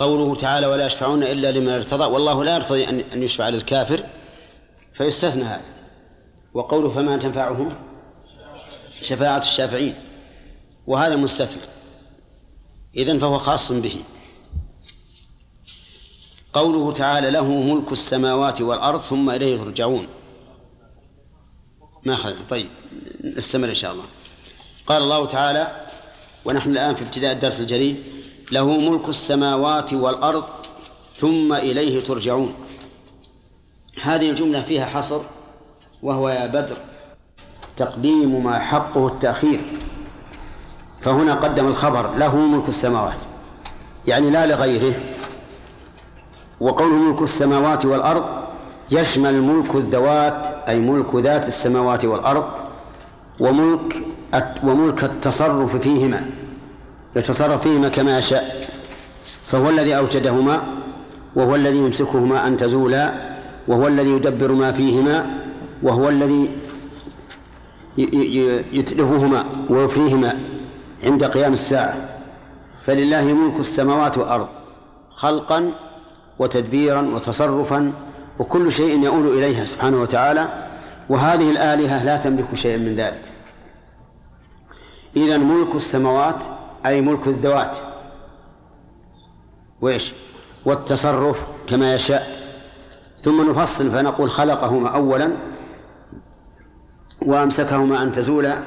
قوله تعالى ولا يشفعون إلا لمن ارتضى والله لا يرتضي أن يشفع للكافر فيستثنى هذا. وقوله فما تنفعهم؟ شفاعة الشافعين. وهذا مستثنى. إذن فهو خاص به. قوله تعالى له ملك السماوات والأرض ثم إليه ترجعون ما أخذ طيب نستمر إن شاء الله. قال الله تعالى ونحن الآن في ابتداء الدرس الجديد له ملك السماوات والأرض ثم إليه ترجعون. هذه الجملة فيها حصر وهو يا بدر تقديم ما حقه التأخير. فهنا قدم الخبر له ملك السماوات. يعني لا لغيره. وقوله ملك السماوات والأرض يشمل ملك الذوات أي ملك ذات السماوات والأرض وملك وملك التصرف فيهما. يتصرف فيهما كما يشاء. فهو الذي أوجدهما وهو الذي يمسكهما أن تزولا وهو الذي يدبر ما فيهما وهو الذي يتلفهما ويفريهما عند قيام الساعة. فلله ملك السماوات والأرض خلقا وتدبيرا وتصرفا وكل شيء يؤول إليها سبحانه وتعالى. وهذه الآلهة لا تملك شيئا من ذلك. إذا ملك السماوات أي ملك الذوات. وإيش؟ والتصرف كما يشاء. ثم نفصل فنقول خلقهما أولا وأمسكهما أن تزولا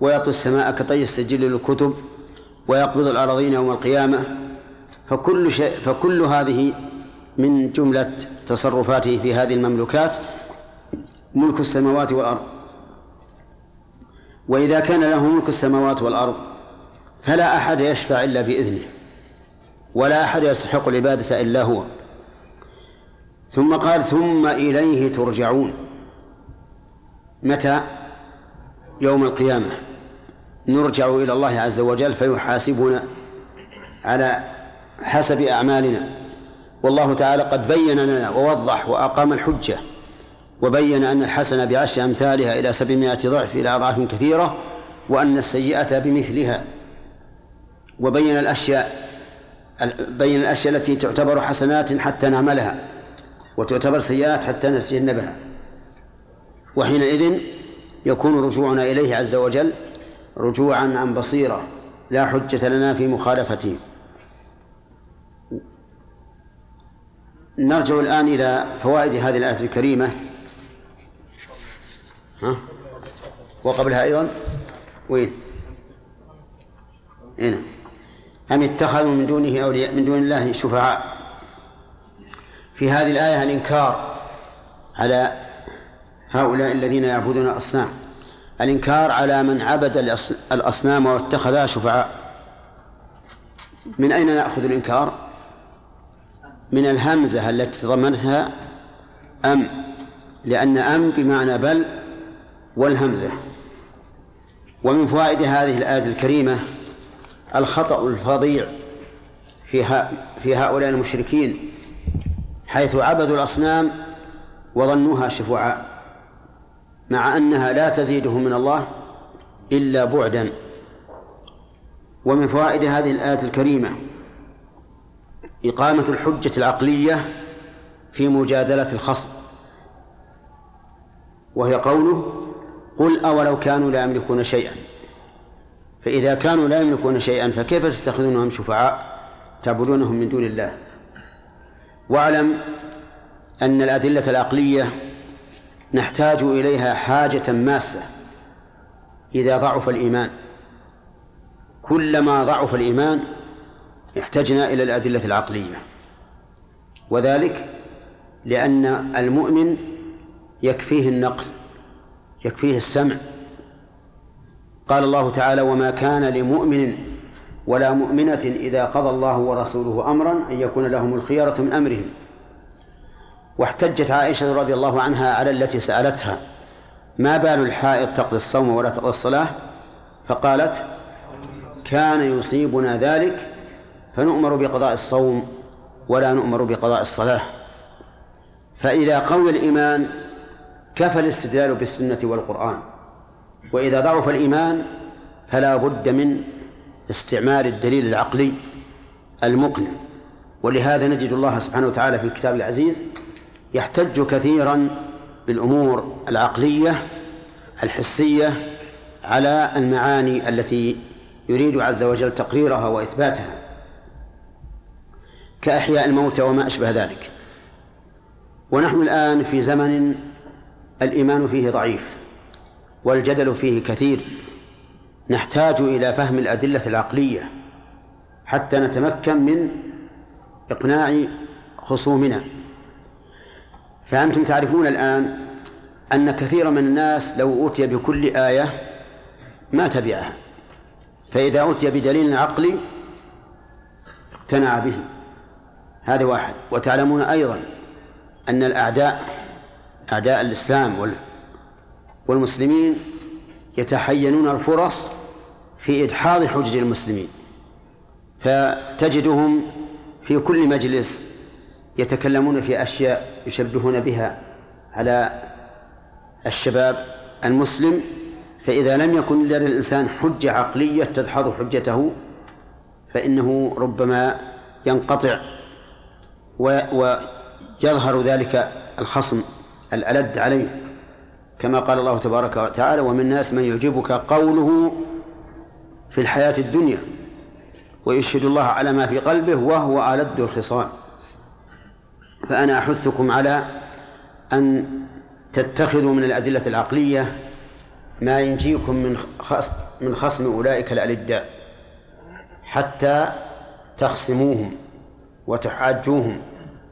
ويطوي السماء كطي السجل للكتب ويقبض الأراضين يوم القيامة. فكل شيء فكل هذه من جملة تصرفاته في هذه المملوكات ملك السماوات والأرض. وإذا كان له ملك السماوات والأرض فلا أحد يشفع إلا بإذنه ولا أحد يستحق العبادة إلا هو. ثم قال ثم إليه ترجعون. متى؟ يوم القيامة. نرجع إلى الله عز وجل فيحاسبنا على حسب أعمالنا. والله تعالى قد بين لنا ووضح وأقام الحجة وبين أن الحسنة بعشر أمثالها إلى سبعمائة ضعف إلى أضعاف كثيرة وأن السيئة بمثلها. وبين الأشياء بين الأشياء التي تعتبر حسنات حتى نعملها وتعتبر سيئات حتى نتجنبها. وحينئذ يكون رجوعنا إليه عز وجل رجوعا عن بصيرة لا حجة لنا في مخالفته. نرجع الآن إلى فوائد هذه الآية الكريمة. ها؟ وقبلها أيضا؟ وين؟ هنا. أم اتخذوا من دونه أولياء من دون الله شفعاء. في هذه الآية الإنكار على هؤلاء الذين يعبدون الأصنام. الإنكار على من عبد الأصنام واتخذها شفعاء. من أين نأخذ الإنكار؟ من الهمزة التي تضمنتها أم لأن أم بمعنى بل والهمزة. ومن فوائد هذه الآية الكريمة الخطأ الفظيع في في هؤلاء المشركين حيث عبدوا الأصنام وظنوها شفعاء مع أنها لا تزيدهم من الله إلا بعدا. ومن فوائد هذه الآية الكريمة إقامة الحجة العقلية في مجادلة الخصم. وهي قوله قل أولو كانوا لا يملكون شيئا فإذا كانوا لا يملكون شيئا فكيف تتخذونهم شفعاء تعبدونهم من دون الله؟ واعلم أن الأدلة العقلية نحتاج إليها حاجة ماسة إذا ضعف الإيمان. كلما ضعف الإيمان احتجنا إلى الأدلة العقلية. وذلك لأن المؤمن يكفيه النقل يكفيه السمع قال الله تعالى وما كان لمؤمن ولا مؤمنة إذا قضى الله ورسوله أمرا أن يكون لهم الخيارة من أمرهم. واحتجت عائشة رضي الله عنها على التي سألتها ما بال الحائض تقضي الصوم ولا تقضي الصلاة؟ فقالت كان يصيبنا ذلك فنؤمر بقضاء الصوم ولا نؤمر بقضاء الصلاة. فإذا قوي الإيمان كفى الاستدلال بالسنة والقرآن. وإذا ضعف الإيمان فلا بد من استعمال الدليل العقلي المقنع. ولهذا نجد الله سبحانه وتعالى في الكتاب العزيز يحتج كثيرا بالأمور العقلية الحسية على المعاني التي يريد عز وجل تقريرها وإثباتها كأحياء الموتى وما أشبه ذلك. ونحن الآن في زمن الإيمان فيه ضعيف. والجدل فيه كثير نحتاج إلى فهم الأدلة العقلية حتى نتمكن من إقناع خصومنا. فأنتم تعرفون الآن أن كثيرا من الناس لو أوتي بكل آية ما تبعها فإذا أوتي بدليل عقلي اقتنع به. هذا واحد. وتعلمون أيضا أن الأعداء أعداء الإسلام والمسلمين يتحينون الفرص في إدحاض حجج المسلمين فتجدهم في كل مجلس يتكلمون في أشياء يشبهون بها على الشباب المسلم فإذا لم يكن للإنسان حجة عقلية تدحض حجته فإنه ربما ينقطع ويظهر ذلك الخصم الألد عليه. كما قال الله تبارك وتعالى ومن الناس من يعجبك قوله في الحياة الدنيا ويشهد الله على ما في قلبه وهو ألد الخصام. فأنا أحثكم على أن تتخذوا من الأدلة العقلية ما ينجيكم من خصم من خصم أولئك الألداء حتى تخصموهم وتحاجوهم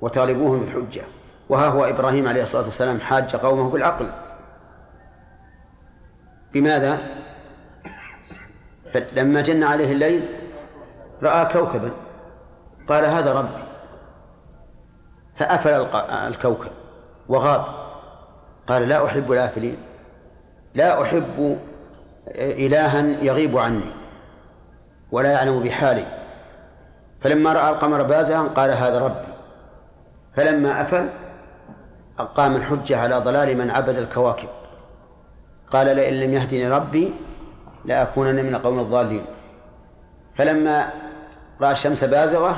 وتغلبوهم بالحجة وها هو إبراهيم عليه الصلاة والسلام حاج قومه بالعقل. بماذا؟ لما جن عليه الليل رأى كوكبا. قال هذا ربي. فأفل الكوكب وغاب. قال لا أحب الآفلين. لا أحب إلها يغيب عني ولا يعلم بحالي. فلما رأى القمر بازغا قال هذا ربي. فلما أفل أقام الحجة على ضلال من عبد الكواكب. قال لئن لم يهدني ربي لأكونن من القوم الضالين. فلما رأى الشمس بازغة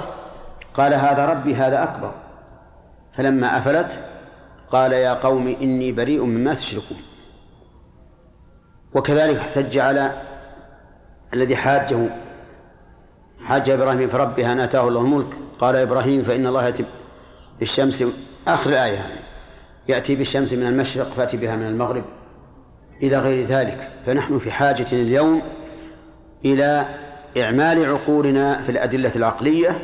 قال هذا ربي هذا أكبر. فلما أفلت قال يا قوم إني بريء مما تشركون. وكذلك احتج على الذي حاجة حاج إبراهيم في ربه أن آتاه الله الملك. قال إبراهيم فإن الله يأتي بالشمس آخر الآية يأتي بالشمس من المشرق فأتي بها من المغرب. إلى غير ذلك. فنحن في حاجة اليوم إلى إعمال عقولنا في الأدلة العقلية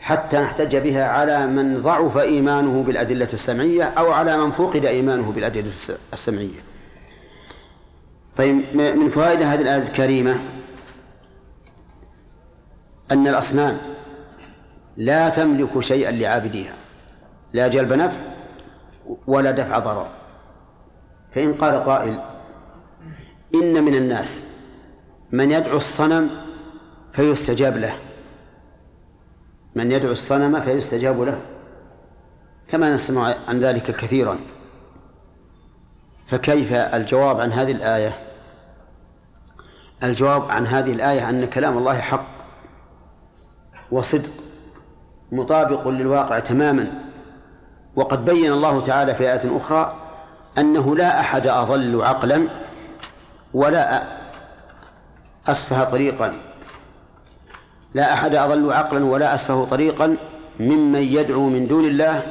حتى نحتج بها على من ضعف إيمانه بالأدلة السمعية أو على من فقد إيمانه بالأدلة السمعية. طيب من فوائد هذه الآية الكريمة أن الأصنام لا تملك شيئا لعابديها لا جلب نفع ولا دفع ضرر. فإن قال قائل إن من الناس من يدعو الصنم فيستجاب له. من يدعو الصنم فيستجاب له. كما نسمع عن ذلك كثيرا. فكيف الجواب عن هذه الآية؟ الجواب عن هذه الآية أن كلام الله حق وصدق مطابق للواقع تماما. وقد بين الله تعالى في آية أخرى أنه لا أحد أضل عقلا ولا أسفه طريقا. لا أحد أضل عقلا ولا أسفه طريقا ممن يدعو من دون الله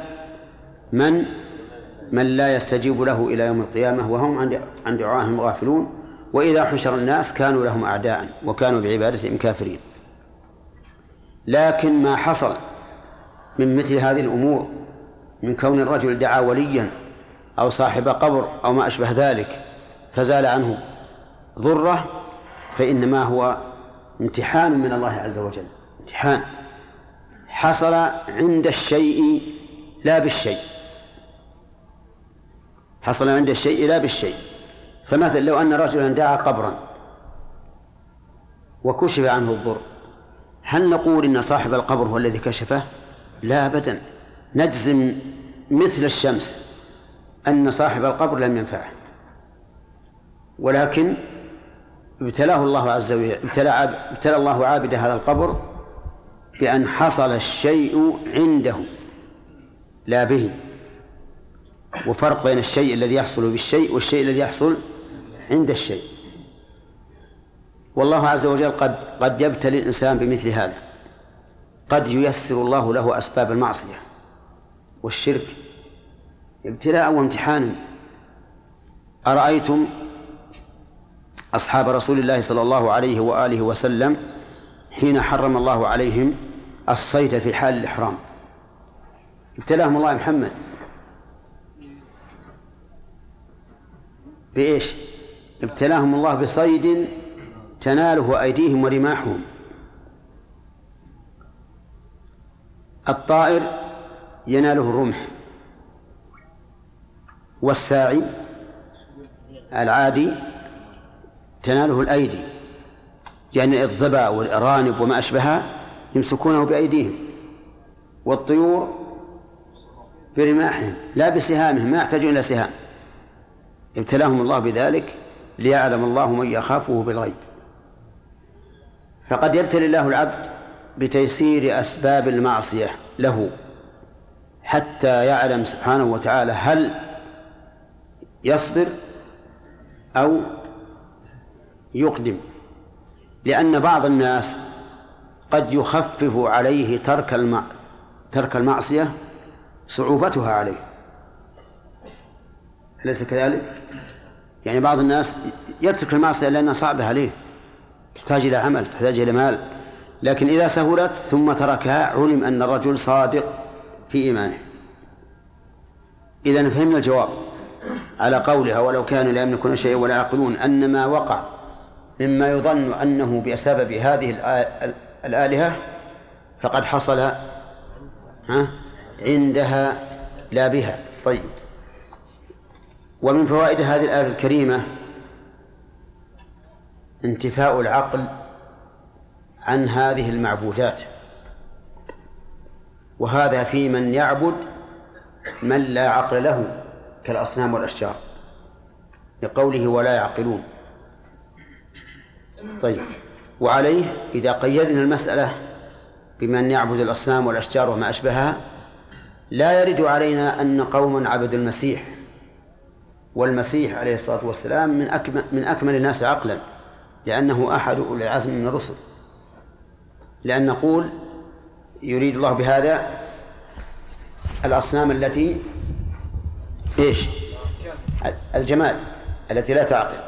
من من لا يستجيب له إلى يوم القيامة وهم عن دعائهم غافلون. وإذا حشر الناس كانوا لهم أعداء وكانوا بعبادتهم كافرين. لكن ما حصل من مثل هذه الأمور من كون الرجل دعا وليا أو صاحب قبر أو ما أشبه ذلك فزال عنه. ضرة فإنما هو امتحان من الله عز وجل. امتحان. حصل عند الشيء لا بالشيء. حصل عند الشيء لا بالشيء. فمثلا لو أن رجلا دعا قبرا وكشف عنه الضر هل نقول إن صاحب القبر هو الذي كشفه؟ لا أبدا. نجزم مثل الشمس أن صاحب القبر لم ينفعه. ولكن ابتلاه الله عز وجل ابتلى ابتلى الله عابد هذا القبر بأن حصل الشيء عنده لا به. وفرق بين الشيء الذي يحصل بالشيء والشيء الذي يحصل عند الشيء. والله عز وجل قد قد يبتلي الإنسان بمثل هذا. قد ييسر الله له أسباب المعصية والشرك. ابتلاء وامتحانا. أرأيتم أصحاب رسول الله صلى الله عليه وآله وسلم حين حرم الله عليهم الصيد في حال الإحرام. ابتلاهم الله محمد. بإيش؟ ابتلاهم الله بصيد تناله أيديهم ورماحهم. الطائر يناله الرمح. والساعي العادي تناله الأيدي. يعني الظبا والأرانب وما أشبهها يمسكونه بأيديهم. والطيور برماحهم لا بسهامهم ما يحتاجون إلى سهام. ابتلاهم الله بذلك ليعلم الله من يخافه بالغيب. فقد يبتلي الله العبد بتيسير أسباب المعصية له حتى يعلم سبحانه وتعالى هل يصبر أو يقدم لأن بعض الناس قد يخفف عليه ترك الم... ترك المعصية صعوبتها عليه. أليس كذلك؟ يعني بعض الناس يترك المعصية لأنها صعبة عليه تحتاج إلى عمل تحتاج إلى مال. لكن إذا سهلت ثم تركها علم أن الرجل صادق في إيمانه. إذا فهمنا الجواب على قولها ولو كانوا لا يملكون شيئا ولا يعقلون أن ما وقع مما يظن أنه بسبب هذه الآلهة فقد حصل ها عندها لا بها. طيب. ومن فوائد هذه الآية الكريمة انتفاء العقل عن هذه المعبودات. وهذا في من يعبد من لا عقل له كالأصنام والأشجار. لقوله ولا يعقلون. طيب. وعليه إذا قيدنا المسألة بمن يعبد الأصنام والأشجار وما أشبهها لا يرد علينا أن قوما عبدوا المسيح. والمسيح عليه الصلاة والسلام من أكمل, من أكمل الناس عقلا لأنه أحد أولي العزم من الرسل. لأن نقول يريد الله بهذا الأصنام التي إيش؟ الجماد التي لا تعقل.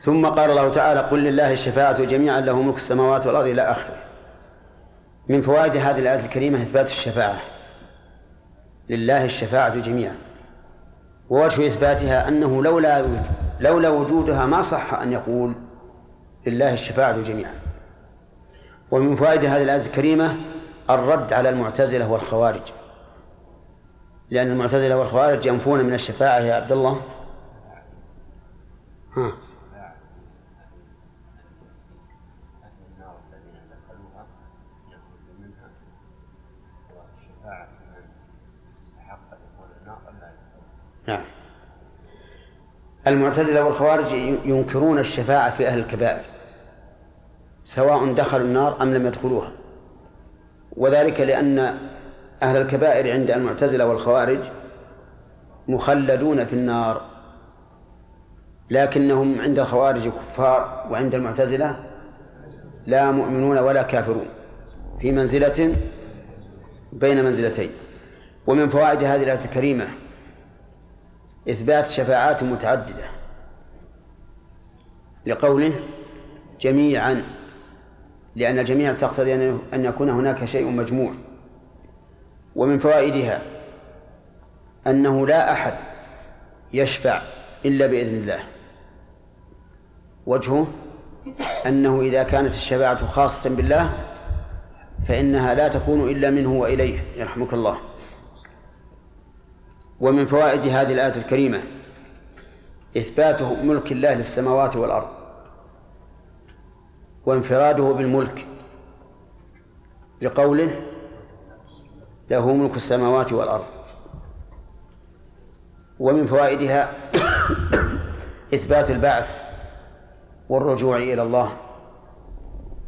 ثم قال الله تعالى قل لله الشفاعة جميعا له ملك السماوات والأرض إلى آخره. من فوائد هذه الآية الكريمة إثبات الشفاعة. لله الشفاعة جميعا. ووجه إثباتها أنه لولا لولا وجودها ما صح أن يقول لله الشفاعة جميعا. ومن فوائد هذه الآية الكريمة الرد على المعتزلة والخوارج. لأن المعتزلة والخوارج ينفون من الشفاعة يا عبد الله. ها. نعم. المعتزلة والخوارج ينكرون الشفاعة في أهل الكبائر سواء دخلوا النار أم لم يدخلوها. وذلك لأن أهل الكبائر عند المعتزلة والخوارج مخلدون في النار لكنهم عند الخوارج كفار وعند المعتزلة لا مؤمنون ولا كافرون في منزلة بين منزلتين. ومن فوائد هذه الآية الكريمة إثبات شفاعات متعددة لقوله جميعا لأن الجميع تقتضي أن يكون هناك شيء مجموع. ومن فوائدها أنه لا أحد يشفع إلا بإذن الله. وجهه أنه إذا كانت الشفاعة خاصة بالله فإنها لا تكون إلا منه وإليه يرحمك الله. ومن فوائد هذه الآية الكريمة إثبات ملك الله للسماوات والأرض وانفراده بالملك لقوله له ملك السماوات والأرض. ومن فوائدها إثبات البعث والرجوع إلى الله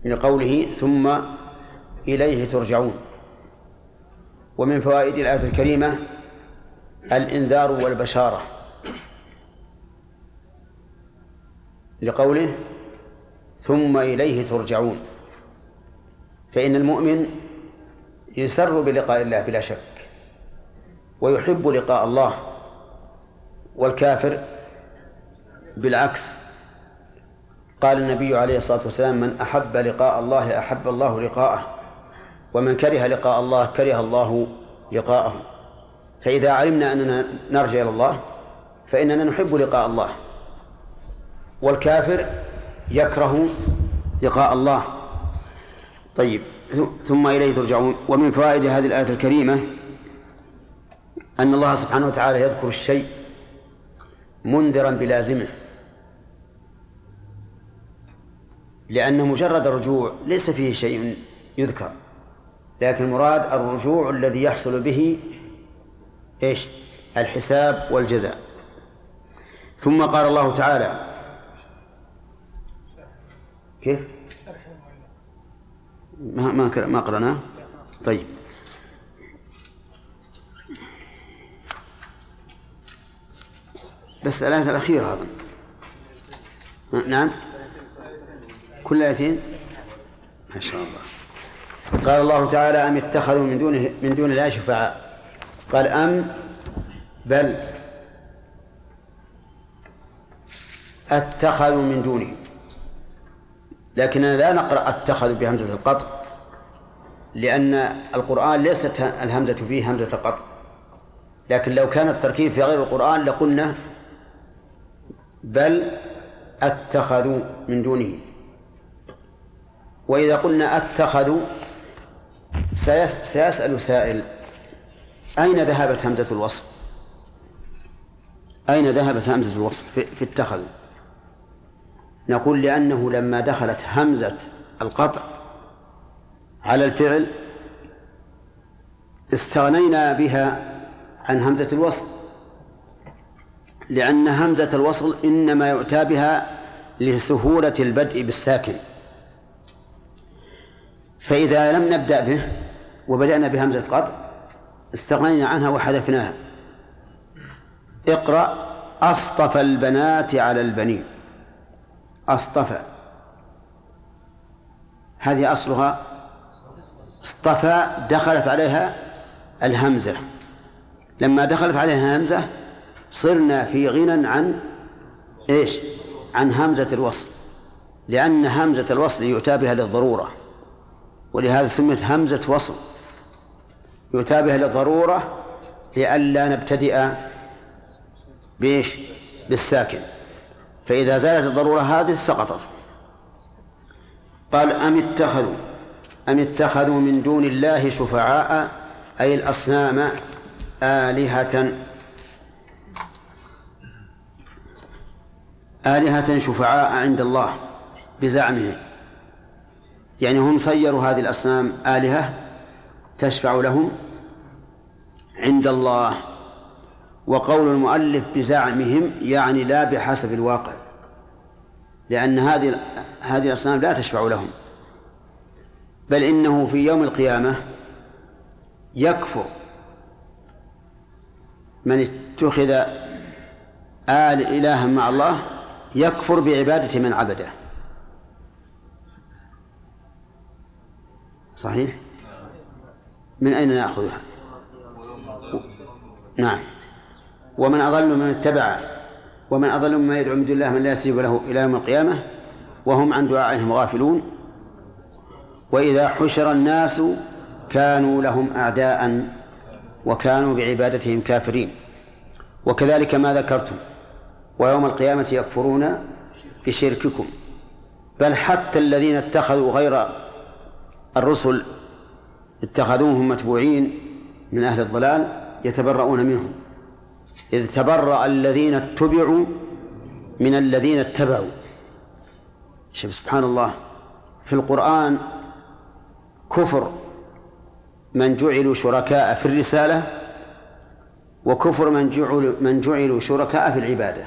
لقوله ثم إليه ترجعون. ومن فوائد الآية الكريمة الإنذار والبشارة. لقوله ثم إليه ترجعون. فإن المؤمن يسر بلقاء الله بلا شك ويحب لقاء الله والكافر بالعكس. قال النبي عليه الصلاة والسلام من أحب لقاء الله أحب الله لقاءه ومن كره لقاء الله كره الله لقاءه. فإذا علمنا أننا نرجع إلى الله فإننا نحب لقاء الله. والكافر يكره لقاء الله. طيب ثم إليه ترجعون. ومن فوائد هذه الآية الكريمة أن الله سبحانه وتعالى يذكر الشيء منذرا بلازمه. لأن مجرد الرجوع ليس فيه شيء يذكر لكن المراد الرجوع الذي يحصل به إيش؟ الحساب والجزاء. ثم قال الله تعالى كيف؟ ما ما ما قرأناه؟ طيب. بس الآية الأخيرة أظن نعم. كل آيتين ما شاء الله. قال الله تعالى أم اتخذوا من دونه من دون الله شفعاء. قال أم بل اتخذوا من دونه. لكننا لا نقرأ اتخذوا بهمزة القطع لأن القرآن ليست الهمزة فيه همزة قطع. لكن لو كان التركيب في غير القرآن لقلنا بل اتخذوا من دونه. وإذا قلنا اتخذوا سيسأل سائل أين ذهبت همزة الوصل؟ أين ذهبت همزة الوصل في, في نقول لأنه لما دخلت همزة القطع على الفعل استغنينا بها عن همزة الوصل لأن همزة الوصل إنما يؤتى بها لسهولة البدء بالساكن. فإذا لم نبدأ به وبدأنا بهمزة قطع استغنينا عنها وحذفناها اقرأ أصطفى البنات على البنين. أصطفى. هذه أصلها اصطفى دخلت عليها الهمزة. لما دخلت عليها الهمزة صرنا في غنى عن إيش؟ عن همزة الوصل. لأن همزة الوصل يؤتى بها للضرورة. ولهذا سميت همزة وصل. يؤتى بها للضرورة لئلا نبتدئ بإيش؟ بالساكن. فإذا زالت الضرورة هذه سقطت. قال أم اتخذوا أم اتخذوا من دون الله شفعاء أي الأصنام آلهة آلهة شفعاء عند الله بزعمهم. يعني هم صيروا هذه الأصنام آلهة تشفع لهم عند الله. وقول المؤلف بزعمهم يعني لا بحسب الواقع لأن هذه هذه الأصنام لا تشفع لهم. بل إنه في يوم القيامة يكفر من اتخذ آل إلها مع الله يكفر بعبادة من عبده. صحيح؟ من أين نأخذها؟ نعم. ومن أضل ممن اتبع ومن أضل ممن يدعو من دون الله من لا يستجيب له إلى يوم القيامة وهم عن دعائهم غافلون. وإذا حشر الناس كانوا لهم أعداء وكانوا بعبادتهم كافرين. وكذلك ما ذكرتم ويوم القيامة يكفرون بشرككم. بل حتى الذين اتخذوا غير الرسل اتخذوهم متبوعين من أهل الضلال يتبرؤون منهم. إذ تبرأ الذين اتبعوا من الذين اتبعوا. شوف سبحان الله في القرآن كفر من جعلوا شركاء في الرسالة وكفر من جعلوا من جعلوا شركاء في العبادة.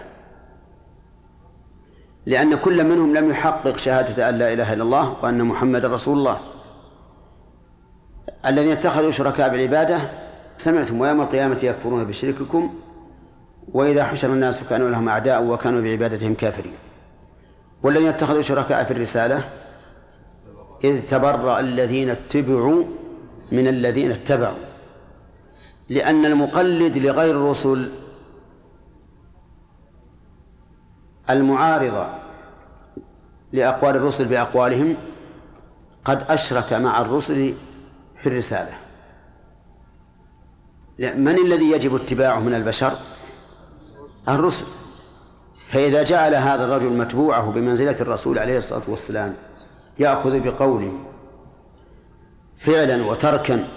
لأن كل منهم لم يحقق شهادة أن لا إله إلا الله وأن محمد رسول الله. الذين اتخذوا شركاء بالعبادة سمعتم ويوم القيامة يكفرون بشرككم وإذا حشر الناس كانوا لهم أعداء وكانوا بعبادتهم كافرين. والذين اتخذوا شركاء في الرسالة إذ تبرأ الذين اتبعوا من الذين اتبعوا. لأن المقلد لغير الرسل المعارضة لأقوال الرسل بأقوالهم قد أشرك مع الرسل في الرسالة. من الذي يجب اتباعه من البشر؟ الرسل. فإذا جعل هذا الرجل متبوعه بمنزلة الرسول عليه الصلاة والسلام يأخذ بقوله فعلا وتركا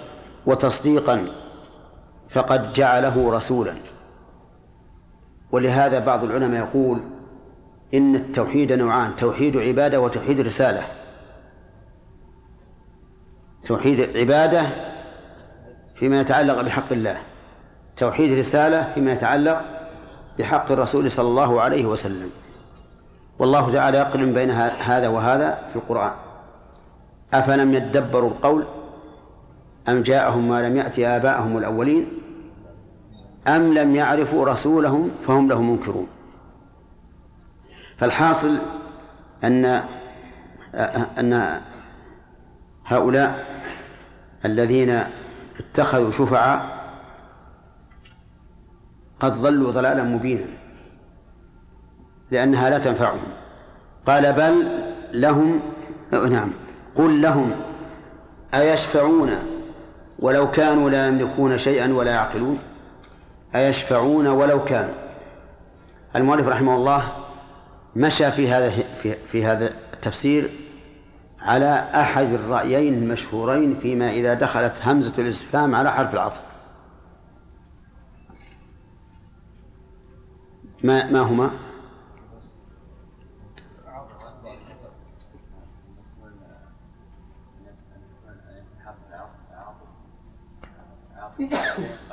وتصديقا فقد جعله رسولا. ولهذا بعض العلماء يقول إن التوحيد نوعان توحيد عبادة وتوحيد رسالة. توحيد العبادة فيما يتعلق بحق الله توحيد رسالة فيما يتعلق بحق الرسول صلى الله عليه وسلم. والله تعالى يقرن بين هذا وهذا في القرآن. أفلم يدبروا القول أم جاءهم ما لم يأتي آباءهم الأولين؟ أم لم يعرفوا رسولهم فهم له منكرون. فالحاصل أن أن هؤلاء الذين اتخذوا شفعاء قد ضلوا ضلالا مبينا لأنها لا تنفعهم. قال بل لهم نعم قل لهم أيشفعون ولو كانوا لا يملكون شيئا ولا يعقلون؟ أيشفعون ولو كانوا. المؤلف رحمه الله مشى في هذا في, في هذا التفسير على أحد الرأيين المشهورين فيما إذا دخلت همزة الاستفهام على حرف العطف ما ما هما؟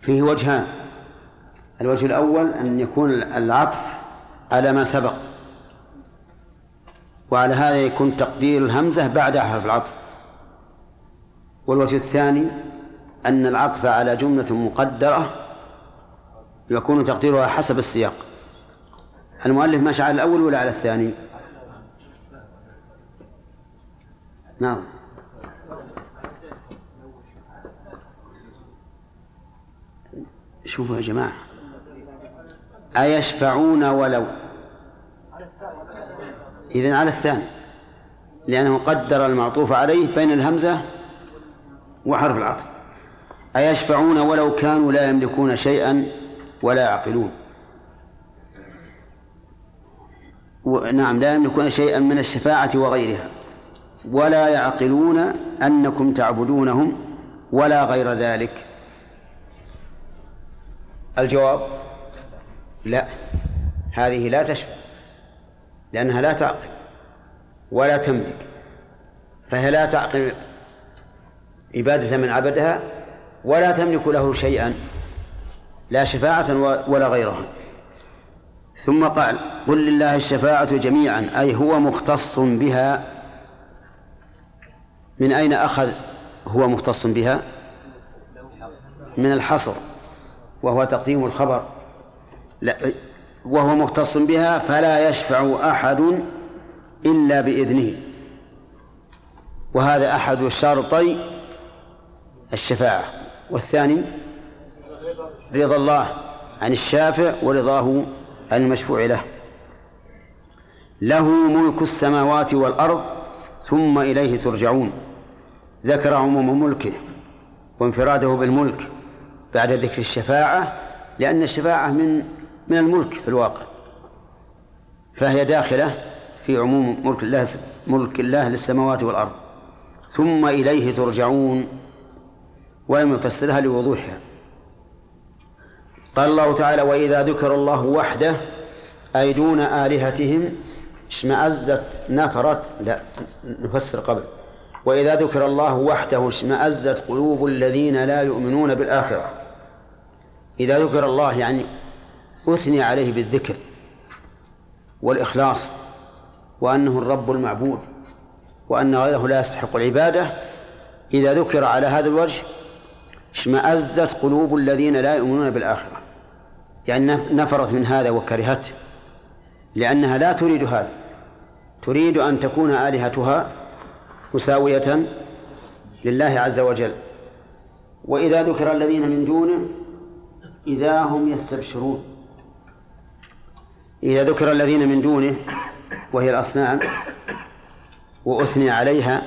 فيه وجهان. الوجه الأول أن يكون العطف على ما سبق. وعلى هذا يكون تقدير الهمزة بعد حرف العطف. والوجه الثاني أن العطف على جملة مقدرة يكون تقديرها حسب السياق. المؤلف ماشي على الأول ولا على الثاني؟ نعم. شوفوا يا جماعة. أيشفعون ولو؟ إذن على الثاني. لأنه قدر المعطوف عليه بين الهمزة وحرف العطف. أيشفعون ولو كانوا لا يملكون شيئا ولا يعقلون. نعم لا يملكون شيئا من الشفاعة وغيرها. ولا يعقلون أنكم تعبدونهم ولا غير ذلك. الجواب لا. هذه لا تشفع لأنها لا تعقل ولا تملك فهي لا تعقل عبادة من عبدها ولا تملك له شيئا لا شفاعة ولا غيرها. ثم قال قل لله الشفاعة جميعا أي هو مختص بها. من أين أخذ هو مختص بها؟ من الحصر. وهو تقديم الخبر. لا وهو مختص بها فلا يشفع أحد إلا بإذنه. وهذا أحد شرطي الشفاعة. والثاني رضا الله عن الشافع ورضاه عن المشفوع له. له ملك السماوات والأرض ثم إليه ترجعون. ذكر عموم ملكه وانفراده بالملك. بعد ذكر الشفاعة لأن الشفاعة من من الملك في الواقع. فهي داخلة في عموم ملك الله ملك الله للسماوات والأرض. ثم إليه ترجعون ولم يفسرها لوضوحها. قال الله تعالى وإذا ذكر الله وحده أي دون آلهتهم اشمأزت نفرت لا نفسر قبل. وإذا ذكر الله وحده اشمأزت قلوب الذين لا يؤمنون بالآخرة. إذا ذكر الله يعني أثني عليه بالذكر والإخلاص وأنه الرب المعبود وأن غيره لا يستحق العبادة إذا ذكر على هذا الوجه اشمأزت قلوب الذين لا يؤمنون بالآخرة. يعني نفرت من هذا وكرهته لأنها لا تريد هذا. تريد أن تكون آلهتها مساوية لله عز وجل. وإذا ذكر الذين من دونه إذا هم يستبشرون. إذا ذكر الذين من دونه وهي الأصنام وأثني عليها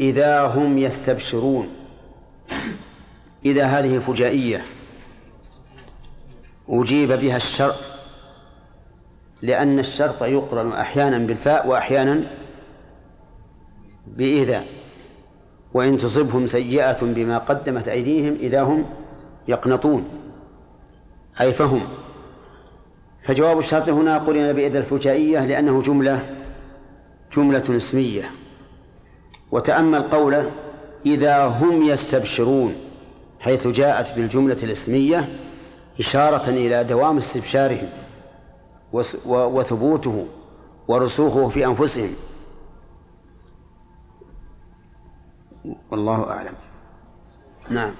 إذا هم يستبشرون. إذا هذه فجائية أجيب بها الشرط لأن الشرط يقرن أحيانا بالفاء وأحيانا بإذا وإن تصبهم سيئة بما قدمت أيديهم إذا هم يقنطون. أي فهم. فجواب الشرط هنا قرن بإذا الفجائية لأنه جملة جملة اسمية. وتأمل قوله إذا هم يستبشرون حيث جاءت بالجملة الاسمية إشارة إلى دوام استبشارهم وثبوته ورسوخه في أنفسهم. والله أعلم. نعم.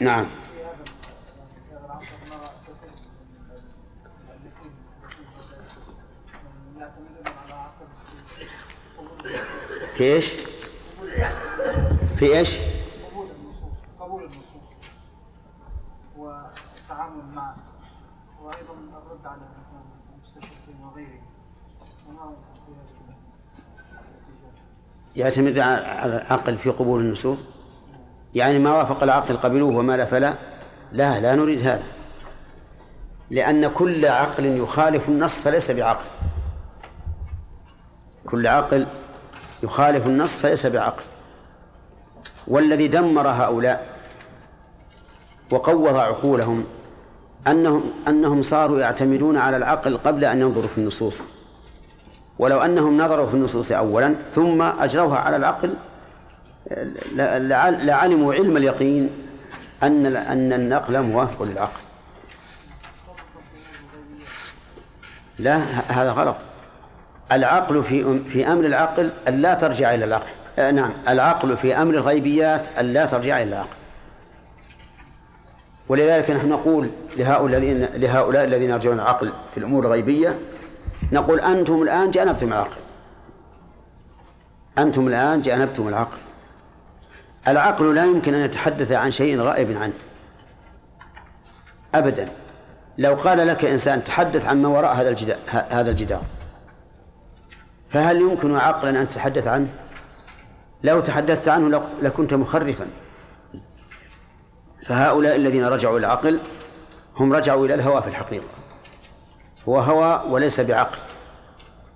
نعم في إيش؟ في إيش؟ قبول النصوص قبول النصوص والتعامل معه وأيضا الرد على المستشرقين وغيرهم يعتمد على العقل في قبول النصوص يعني ما وافق العقل قبلوه وما لا فلا؟ لا لا نريد هذا. لأن كل عقل يخالف النص فليس بعقل. كل عقل يخالف النص فليس بعقل. والذي دمر هؤلاء وقوض عقولهم أنهم أنهم صاروا يعتمدون على العقل قبل أن ينظروا في النصوص. ولو أنهم نظروا في النصوص أولا ثم أجروها على العقل لعلموا علم اليقين أن أن النقل موافق للعقل. لا هذا غلط. العقل في في أمر العقل أن لا ترجع إلى العقل. آه نعم. العقل في أمر الغيبيات أن لا ترجع إلى العقل. ولذلك نحن نقول لهؤلاء الذين لهؤلاء الذين يرجعون العقل في الأمور الغيبية نقول أنتم الآن جانبتم العقل. أنتم الآن جانبتم العقل. العقل لا يمكن أن يتحدث عن شيء غائب عنه. ابدا. لو قال لك إنسان تحدث عن ما وراء هذا الجدار هذا الجدار فهل يمكن عقلا أن تتحدث عنه؟ لو تحدثت عنه لكنت مخرفا. فهؤلاء الذين رجعوا إلى العقل هم رجعوا إلى الهوى في الحقيقة. هو هوى وليس بعقل.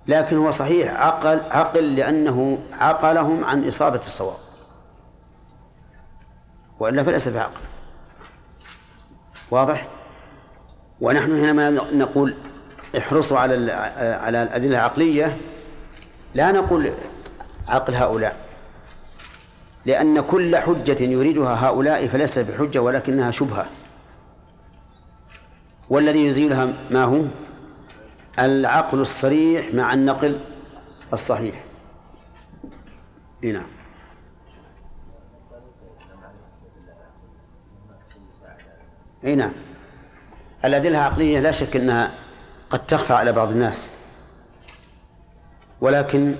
لكن هو صحيح عقل عقل لأنه عقلهم عن إصابة الصواب. وإلا فليس بعقل. واضح؟ ونحن حينما نقول احرصوا على على الأدلة العقلية. لا نقول عقل هؤلاء لأن كل حجة يريدها هؤلاء فليس بحجة ولكنها شبهة. والذي يزيلها ما هو؟ العقل الصريح مع النقل الصحيح. نعم. اي نعم. الأدلة العقلية لا شك أنها قد تخفى على بعض الناس. ولكن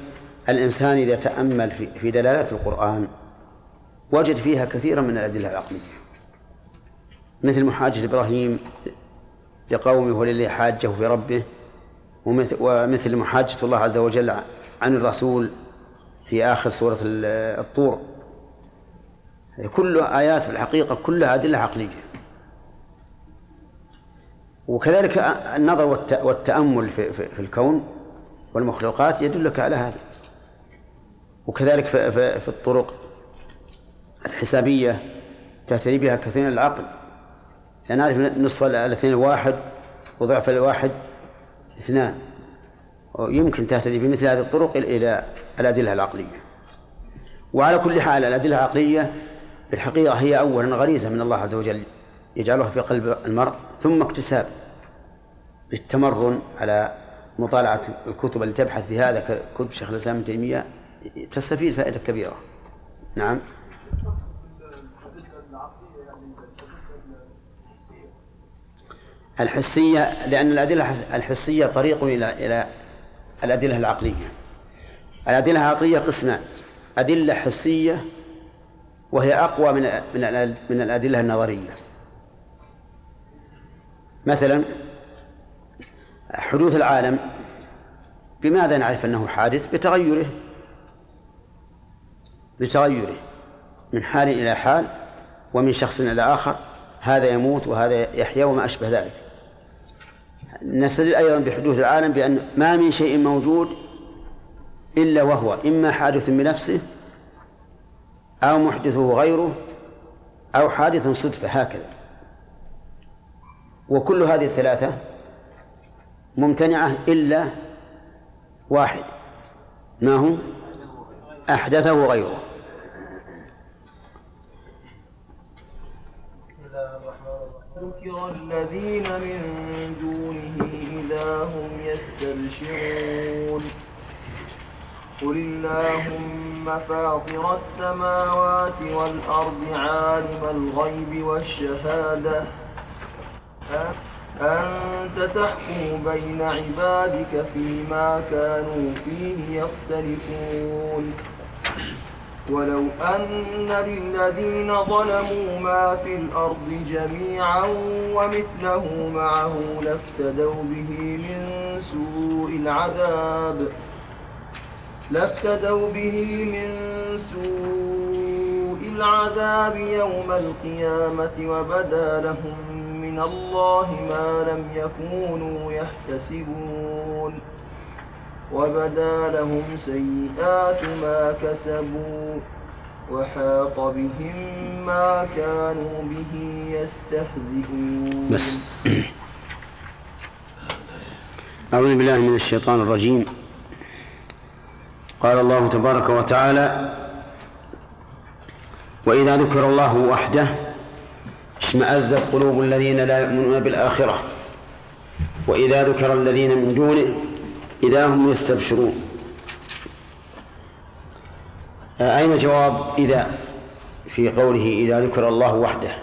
الإنسان إذا تأمل في دلالات القرآن وجد فيها كثيرا من الأدلة العقلية. مثل محاجة إبراهيم لقومه ولله حاجة بربه ومثل, ومثل محاجة الله عز وجل عن الرسول في آخر سورة الطور. كل آيات في الحقيقة كلها أدلة عقلية. وكذلك النظر والتأمل في, في الكون والمخلوقات يدلك على هذا. وكذلك في, في, في الطرق الحسابية تهتدي بها كثير العقل. يعني نعرف نصف الاثنين الواحد وضعف الواحد اثنان. ويمكن تهتدي بمثل هذه الطرق إلى الأدلة العقلية. وعلى كل حال الأدلة العقلية بالحقيقة هي أولا غريزة من الله عز وجل. يجعلها في قلب المرء ثم اكتساب بالتمرن على مطالعة الكتب التي تبحث في هذا كتب شيخ الإسلام ابن تيمية تستفيد فائدة كبيرة. نعم. الحسية لأن الأدلة الحسية طريق إلى إلى الأدلة العقلية. الأدلة العقلية قسمان. أدلة حسية وهي أقوى من من من الأدلة النظرية. مثلا حدوث العالم بماذا نعرف أنه حادث؟ بتغيره. بتغيره. من حال إلى حال ومن شخص إلى آخر هذا يموت وهذا يحيا وما أشبه ذلك. نستدل أيضا بحدوث العالم بأن ما من شيء موجود إلا وهو إما حادث بنفسه أو محدثه غيره أو حادث صدفة هكذا. وكل هذه الثلاثة ممتنعة إلا واحد. ما هو؟ أحدثه غيره. الذين من دونه إذا هم يستبشرون. قل اللهم فاطر السماوات والأرض عالم الغيب والشهادة. أنت تحكم بين عبادك فيما كانوا فيه يختلفون. ولو أن للذين ظلموا ما في الأرض جميعا ومثله معه لافتدوا به من سوء العذاب. لافتدوا به من سوء العذاب يوم القيامة وبدا لهم من الله ما لم يكونوا يحتسبون. وبدا لهم سيئات ما كسبوا وحاق بهم ما كانوا به يستهزئون. بس. أعوذ بالله من الشيطان الرجيم. قال الله تبارك وتعالى وإذا ذكر الله وحده اشمأزت قلوب الذين لا يؤمنون بالآخرة وإذا ذكر الذين من دونه إذا هم يستبشرون. أين جواب إذا؟ في قوله إذا ذكر الله وحده.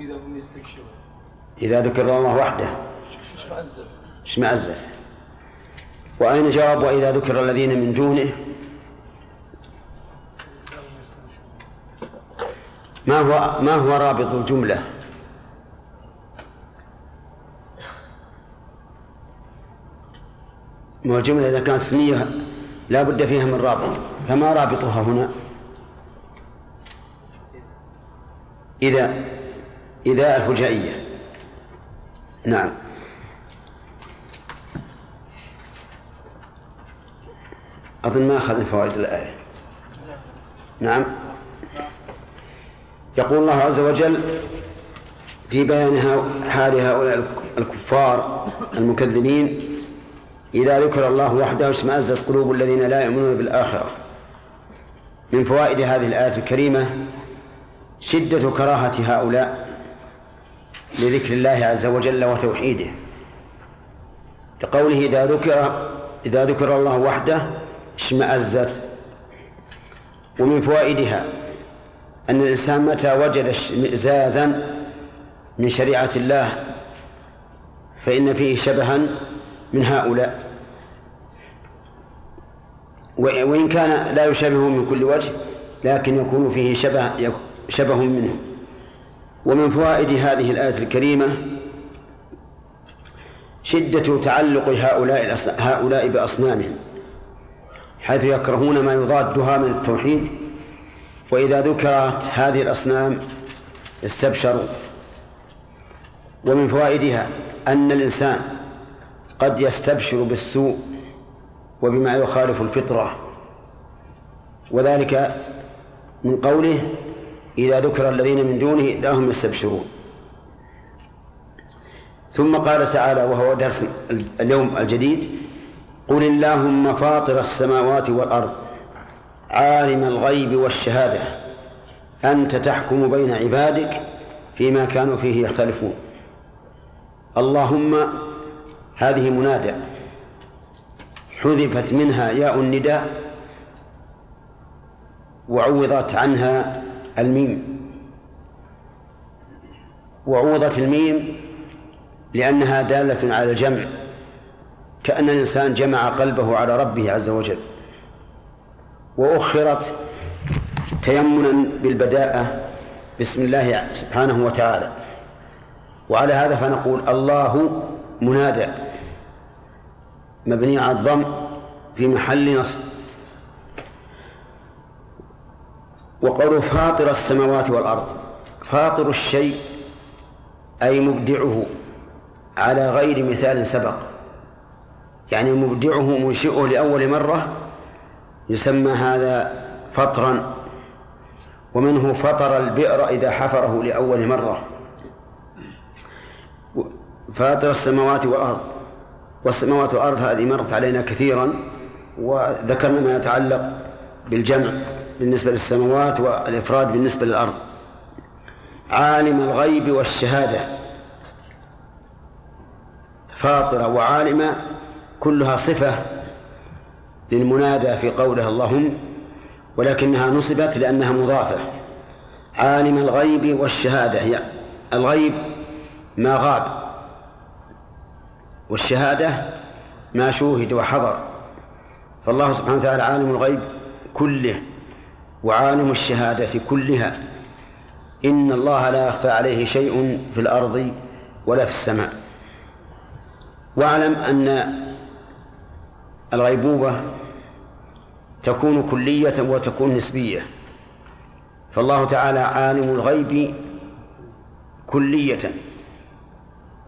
إذا هم يستبشرون. إذا ذكر الله وحده. اشمأزت. وأين جواب وإذا ذكر الذين من دونه؟ ما هو ما هو رابط الجملة؟ ما الجملة إذا كانت اسمية لا بد فيها من رابط فما رابطها هنا؟ إذا إذا الفجائية. نعم. أظن ما أخذ فوائد الآية. نعم. يقول الله عز وجل في بيان حال هؤلاء الكفار المكذبين إذا ذكر الله وحده اشمأزت قلوب الذين لا يؤمنون بالآخرة. من فوائد هذه الآية الكريمة شدة كراهة هؤلاء لذكر الله عز وجل وتوحيده. لقوله إذا ذكر إذا ذكر الله وحده اشمأزت. ومن فوائدها أن الإنسان متى وجد اشمئزازا من شريعة الله فإن فيه شبها من هؤلاء. وإن كان لا يشابه من كل وجه لكن يكون فيه شبه شبه منه. ومن فوائد هذه الآية الكريمة شدة تعلق هؤلاء هؤلاء بأصنامهم حيث يكرهون ما يضادها من التوحيد وإذا ذكرت هذه الأصنام استبشروا. ومن فوائدها أن الإنسان قد يستبشر بالسوء وبما يخالف الفطرة. وذلك من قوله إذا ذكر الذين من دونه إذا هم يستبشرون. ثم قال تعالى وهو درس اليوم الجديد قل اللهم فاطر السماوات والأرض عالم الغيب والشهادة. أنت تحكم بين عبادك فيما كانوا فيه يختلفون. اللهم هذه منادى حذفت منها ياء النداء وعوضت عنها الميم. وعوضت الميم لأنها دالة على الجمع كأن الإنسان جمع قلبه على ربه عز وجل. وأخرت تيمنا بالبداءة بسم الله سبحانه وتعالى. وعلى هذا فنقول الله منادى. مبني على الضم في محل نصب. وقول فاطر السماوات والأرض. فاطر الشيء أي مبدعه على غير مثال سبق. يعني مبدعه منشئه لأول مرة يسمى هذا فطرا ومنه فطر البئر إذا حفره لأول مرة. فاطر السماوات والأرض والسماوات والأرض هذه مرت علينا كثيرا وذكرنا ما يتعلق بالجمع بالنسبة للسماوات والإفراد بالنسبة للأرض. عالم الغيب والشهادة. فاطرة وعالمة كلها صفة للمنادى في قولها اللهم ولكنها نصبت لأنها مضافة. عالم الغيب والشهادة هي الغيب ما غاب والشهادة ما شوهد وحضر. فالله سبحانه وتعالى عالم الغيب كله وعالم الشهادة كلها. إن الله لا يخفى عليه شيء في الأرض ولا في السماء. واعلم أن الغيبوبة تكون كلية وتكون نسبية. فالله تعالى عالم الغيب كلية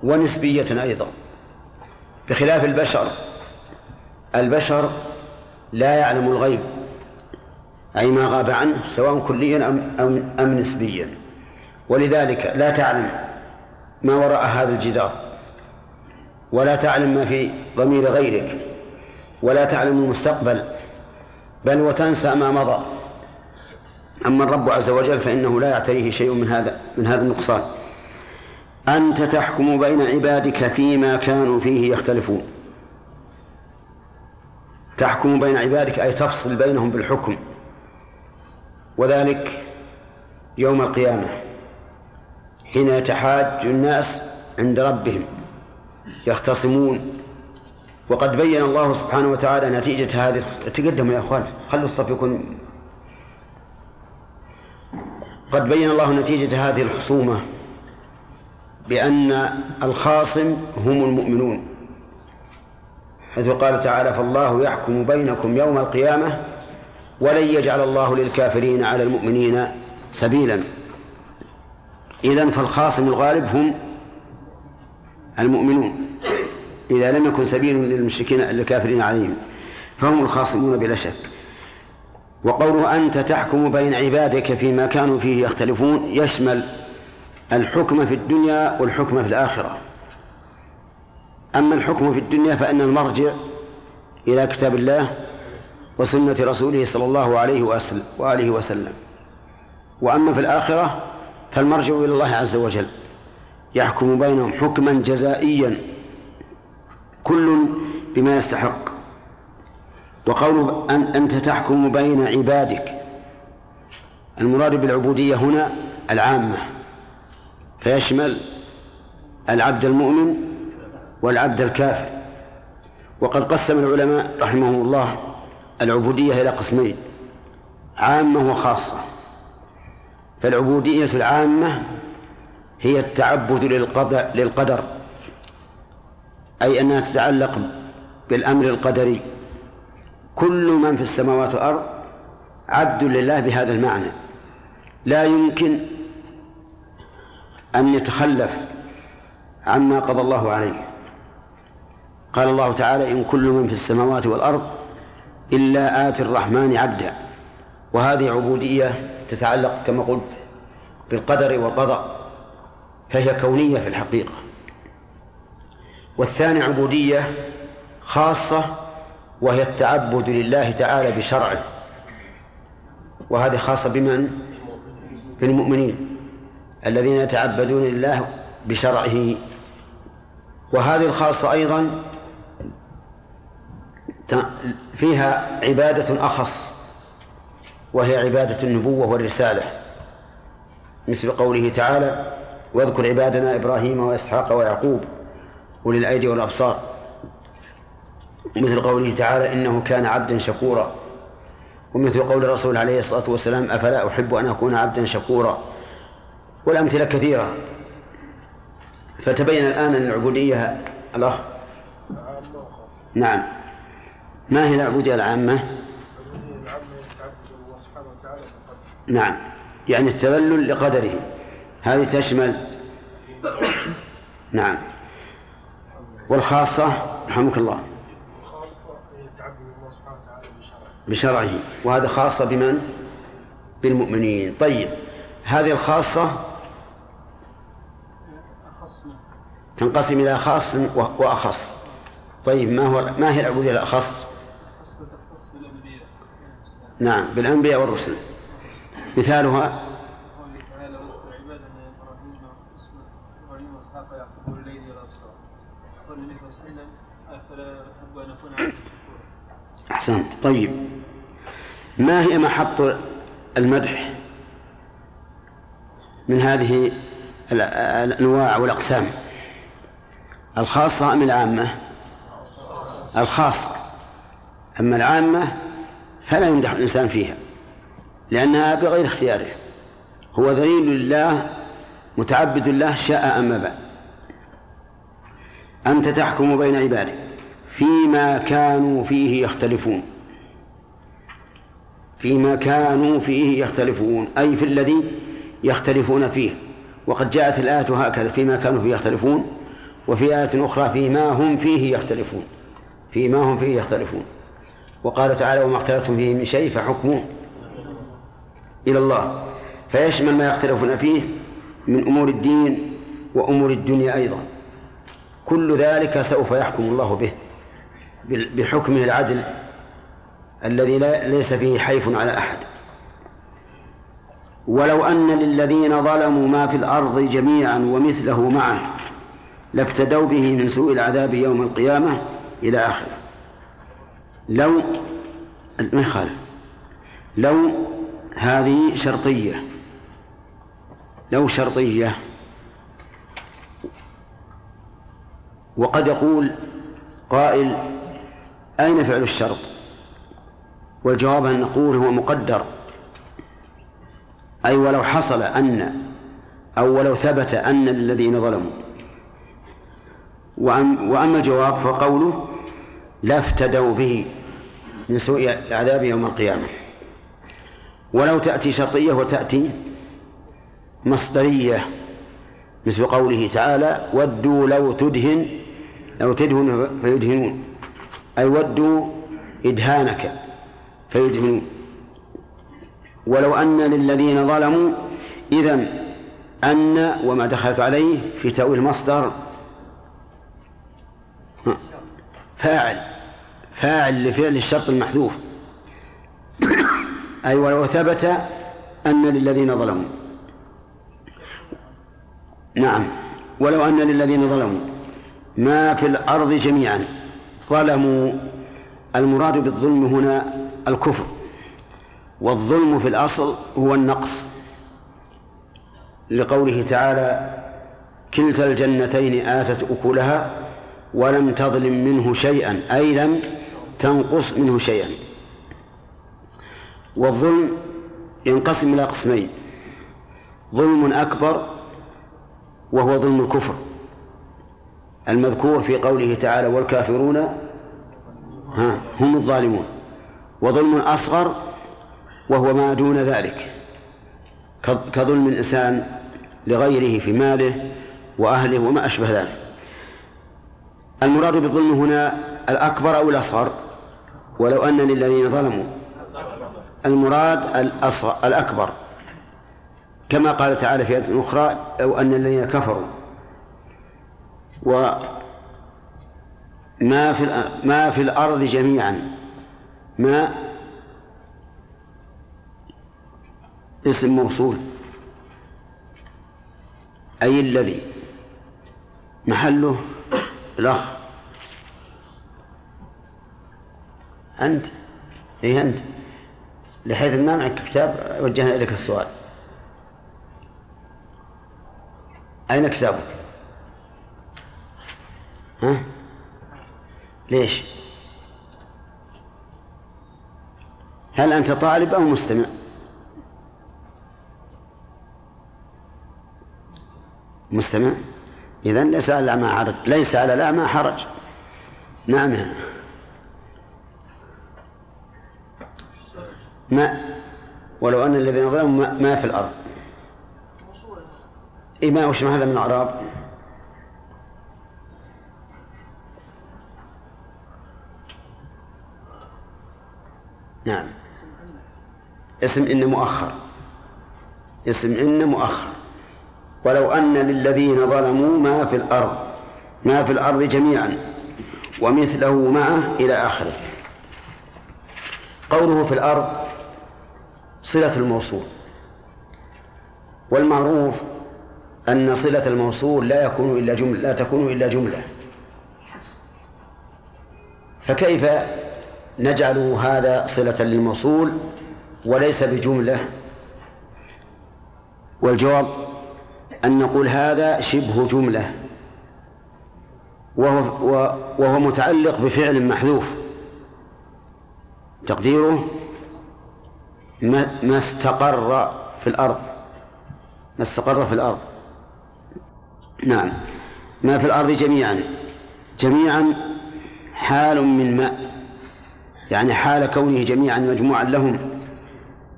ونسبية أيضا. بخلاف البشر البشر لا يعلم الغيب أي ما غاب عنه سواء كليا أم, أم, أم نسبيا. ولذلك لا تعلم ما وراء هذا الجدار ولا تعلم ما في ضمير غيرك ولا تعلم المستقبل بل وتنسى ما مضى. أما الرب عز وجل فإنه لا يعتريه شيء من هذا من هذا النقصان. أنت تحكم بين عبادك فيما كانوا فيه يختلفون. تحكم بين عبادك أي تفصل بينهم بالحكم. وذلك يوم القيامة حين يتحاج الناس عند ربهم يختصمون وقد بين الله سبحانه وتعالى نتيجة هذه تقدموا يا أخوان خلوا الصف يكون قد بين الله نتيجة هذه الخصومة بأن الخاصم هم المؤمنون حيث قال تعالى فالله يحكم بينكم يوم القيامة ولن يجعل الله للكافرين على المؤمنين سبيلا. إذن فالخاصم الغالب هم المؤمنون. إذا لم يكن سبيل للمشركين الكافرين عليهم فهم الخاصمون بلا شك. وقوله أنت تحكم بين عبادك فيما كانوا فيه يختلفون يشمل الحكم في الدنيا والحكم في الآخرة. أما الحكم في الدنيا فإن المرجع إلى كتاب الله وسنة رسوله صلى الله عليه وآله وسلم. وأما في الآخرة فالمرجع إلى الله عز وجل. يحكم بينهم حكما جزائيا. كل بما يستحق. وقوله أن أنت تحكم بين عبادك. المراد بالعبودية هنا العامة. فيشمل العبد المؤمن والعبد الكافر. وقد قسم العلماء رحمهم الله العبودية إلى قسمين عامة وخاصة. فالعبودية العامة هي التعبد للقدر, للقدر. أي أنها تتعلق بالأمر القدري. كل من في السماوات والأرض عبد لله بهذا المعنى. لا يمكن أن يتخلف عما قضى الله عليه. قال الله تعالى إن كل من في السماوات والأرض إلا آتي الرحمن عبدا. وهذه عبودية تتعلق كما قلت بالقدر والقضاء فهي كونية في الحقيقة. والثاني عبودية خاصة وهي التعبد لله تعالى بشرعه. وهذه خاصة بمن؟ بالمؤمنين الذين يتعبدون لله بشرعه. وهذه الخاصة أيضا فيها عبادة أخص وهي عبادة النبوة والرسالة. مثل قوله تعالى واذكر عبادنا إبراهيم وإسحاق ويعقوب أولي الأيدي والأبصار. مثل قوله تعالى إنه كان عبدا شكورا. ومثل قول الرسول عليه الصلاة والسلام أفلا أحب أن أكون عبدا شكورا. والأمثلة كثيرة. فتبين الآن أن العبودية الأخ نعم. ما هي العبودية العامة؟ نعم. يعني التذلل لقدره. هذه تشمل نعم. والخاصة رحمك الله. خاصة الله سبحانه وتعالى بشرعه. بشرعه. وهذا خاصة بمن؟ بالمؤمنين. طيب هذه الخاصة تنقسم إلى خاص وأخص. طيب ما هو ما هي العبودية الأخص؟ نعم بالأنبياء والرسل. مثالها قوله تعالى واذكر عبادنا إبراهيم إبراهيم واسحاق ويعقوب الليل والابصار قال النبي صلى الله عليه وسلم افلا احب ان اكون عبدا شكورا أحسنت. طيب. ما هي محط المدح من هذه الأنواع والأقسام؟ الخاصة أم العامة؟ الخاصة. أما العامة فلا يمدح الإنسان فيها لأنها بغير اختياره. هو ذليل لله متعبد الله شاء أم أبى. أنت تحكم بين عبادك. فيما كانوا فيه يختلفون. فيما كانوا فيه يختلفون أي في الذي يختلفون فيه. وقد جاءت الآية هكذا فيما كانوا فيه يختلفون وفي آية أخرى فيما هم فيه يختلفون. فيما هم فيه يختلفون. وقال تعالى وما اختلفتم فيه من شيء فحكمه إلى الله. فيشمل ما يختلفون فيه من أمور الدين وأمور الدنيا أيضا. كل ذلك سوف يحكم الله به. بحكمه العدل الذي لا ليس فيه حيف على أحد. ولو أن للذين ظلموا ما في الأرض جميعا ومثله معه لافتدوا به من سوء العذاب يوم القيامة إلى آخره. لو ما يخالف. لو هذه شرطية. لو شرطية. وقد يقول قائل أين فعل الشرط؟ والجواب أن نقول هو مقدر. أي ولو حصل أن أو ولو ثبت أن للذين ظلموا. وأما الجواب فقوله لافتدوا به من سوء العذاب يوم القيامة. ولو تأتي شرطية وتأتي مصدرية مثل قوله تعالى ودوا لو تدهن لو تدهن فيدهنون. أي ودوا إدهانك فيدهنون ولو أن للذين ظلموا إذن أن وما دخلت عليه في تأويل المصدر. فاعل فاعل لفعل الشرط المحذوف. أي ولو ثبت أن للذين ظلموا. نعم ولو أن للذين ظلموا. ما في الأرض جميعا. ظلموا المراد بالظلم هنا الكفر. والظلم في الأصل هو النقص. لقوله تعالى كلتا الجنتين آتت أكلها ولم تظلم منه شيئا أي لم تنقص منه شيئا. والظلم ينقسم إلى قسمين ظلم أكبر وهو ظلم الكفر. المذكور في قوله تعالى والكافرون ها هم الظالمون. وظلم أصغر وهو ما دون ذلك. كظلم الإنسان لغيره في ماله وأهله وما أشبه ذلك. المراد بالظلم هنا الأكبر أو الأصغر؟ ولو أن للذين ظلموا. المراد الأصغر الأكبر. كما قال تعالى في آية أخرى أو أن الذين كفروا. ما في ما في الأرض جميعا. ما اسم موصول. أي الذي؟ محله الأخ. أنت؟ إيه أنت؟ لحيث ما معك كتاب وجهنا إليك السؤال. أين كتابك؟ ها؟ ليش؟ هل أنت طالب أو مستمع؟ مستمع؟ إذن ليس على الأعمى حرج ليس على الأعمى حرج نعم ما ولو أن الذين ظلموا ما, ما في الأرض إيه ما وش محل من الأعراب نعم. اسم إن مؤخر. اسم إن مؤخر. ولو أن للذين ظلموا ما في الأرض ما في الأرض جميعا ومثله معه إلى آخره. قوله في الأرض صلة الموصول. والمعروف أن صلة الموصول لا يكون إلا جملة لا تكون إلا جملة. فكيف نجعل هذا صلة للموصول وليس بجملة. والجواب أن نقول هذا شبه جملة. وهو, وهو متعلق بفعل محذوف. تقديره ما, استقر في الأرض. ما استقر في الأرض. نعم. ما في الأرض جميعا. جميعا حال من ماء. يعني حال كونه جميعا مجموعا لهم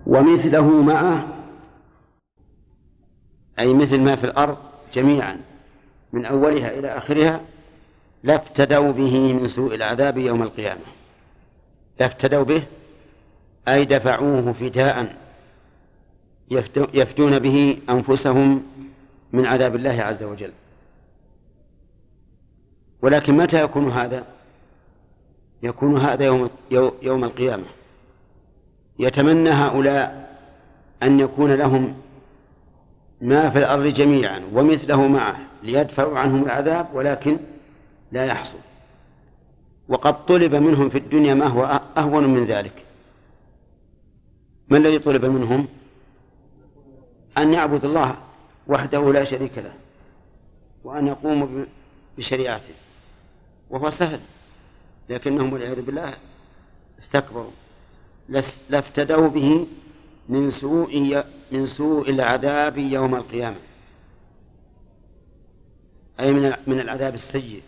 ومثله معه أي مثل ما في الأرض جميعا من أولها إلى آخرها لافتدوا به من سوء العذاب يوم القيامة. لافتدوا به أي دفعوه فداء يفدون به أنفسهم من عذاب الله عز وجل. ولكن متى يكون هذا؟ يكون هذا يوم يوم القيامة. يتمنى هؤلاء أن يكون لهم ما في الأرض جميعا ومثله معه ليدفعوا عنهم العذاب ولكن لا يحصل. وقد طلب منهم في الدنيا ما هو أهون من ذلك. ما الذي طلب منهم؟ أن يعبد الله وحده لا شريك له وأن يقوموا بشريعته. وهو سهل. لكنهم والعياذ بالله استكبروا. لافتدوا به من سوء من سوء العذاب يوم القيامة. أي من من العذاب السيء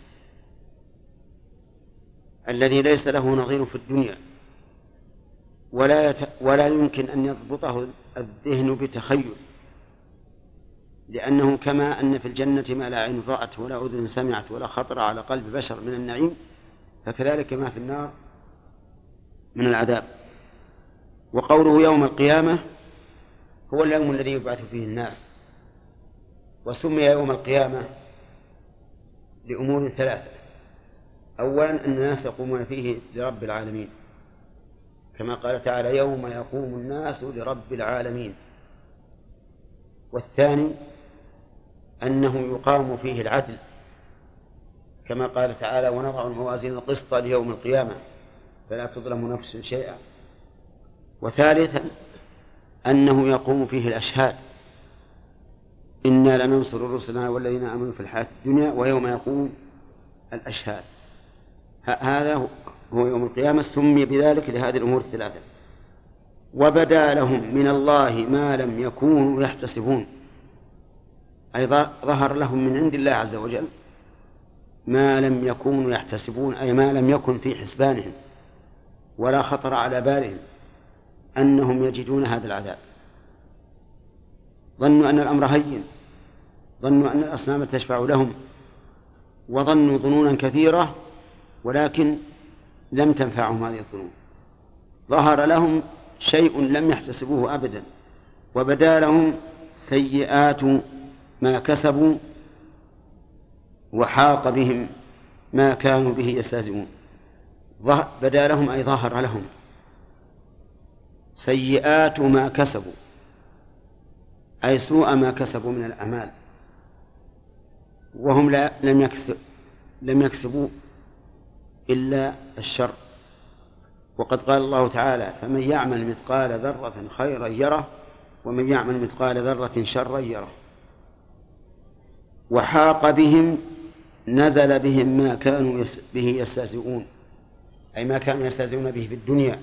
الذي ليس له نظير في الدنيا. ولا يت... ولا يمكن أن يضبطه الذهن بتخيل. لأنه كما أن في الجنة ما لا عين رأت ولا أذن سمعت ولا خطر على قلب بشر من النعيم فكذلك ما في النار من العذاب. وقوله يوم القيامة هو اليوم الذي يبعث فيه الناس وسمي يوم القيامة لأمور ثلاثة. أولا أن الناس يقومون فيه لرب العالمين كما قال تعالى يوم يقوم الناس لرب العالمين. والثاني أنه يقام فيه العدل كما قال تعالى ونضع الموازين القسط ليوم القيامة فلا تظلم نفس شيئا. وثالثا أنه يقوم فيه الأشهاد إنا لننصر رسلنا والذين آمنوا في الحياة الدنيا ويوم يقوم الأشهاد. هذا هو يوم القيامة سمي بذلك لهذه الأمور الثلاثة وبدا لهم من الله ما لم يكونوا يحتسبون. أي ظهر لهم من عند الله عز وجل ما لم يكونوا يحتسبون أي ما لم يكن في حسبانهم ولا خطر على بالهم أنهم يجدون هذا العذاب. ظنوا أن الأمر هين ظنوا أن الأصنام تشفع لهم وظنوا ظنونا كثيرة ولكن لم تنفعهم هذه الظنون. ظهر لهم شيء لم يحتسبوه أبدا وبدا لهم سيئات ما كسبوا وحاق بهم ما كانوا به يستهزئون. بدا لهم أي ظهر لهم. سيئات ما كسبوا. أي سوء ما كسبوا من الأعمال. وهم لا لم يكسب لم يكسبوا إلا الشر. وقد قال الله تعالى فمن يعمل مثقال ذرة خيرا يره ومن يعمل مثقال ذرة شرا يره. وحاق بهم نزل بهم ما كانوا به يستهزئون أي ما كانوا يستهزئون به في الدنيا.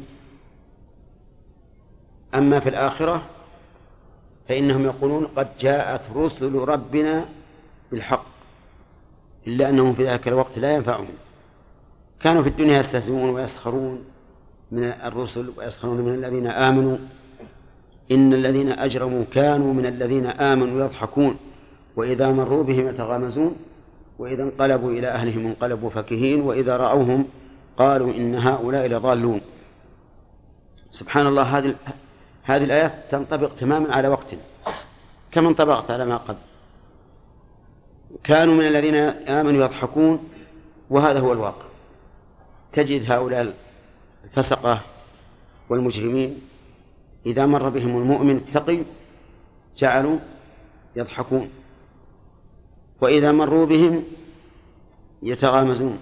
أما في الآخرة فإنهم يقولون قد جاءت رسل ربنا بالحق إلا أنهم في ذلك الوقت لا ينفعهم. كانوا في الدنيا يستهزئون ويسخرون من الرسل ويسخرون من الذين آمنوا. إن الذين أجرموا كانوا من الذين آمنوا يضحكون وإذا مروا بهم يتغامزون. وإذا انقلبوا إلى أهلهم انقلبوا فكهين وإذا رأوهم قالوا إن هؤلاء لضالون. سبحان الله هذه هذه الآيات تنطبق تماما على وقت. كما انطبقت على ما قبل؟ كانوا من الذين آمنوا يضحكون وهذا هو الواقع. تجد هؤلاء الفسقة والمجرمين إذا مر بهم المؤمن التقي جعلوا يضحكون. وإذا مروا بهم يتغامزون.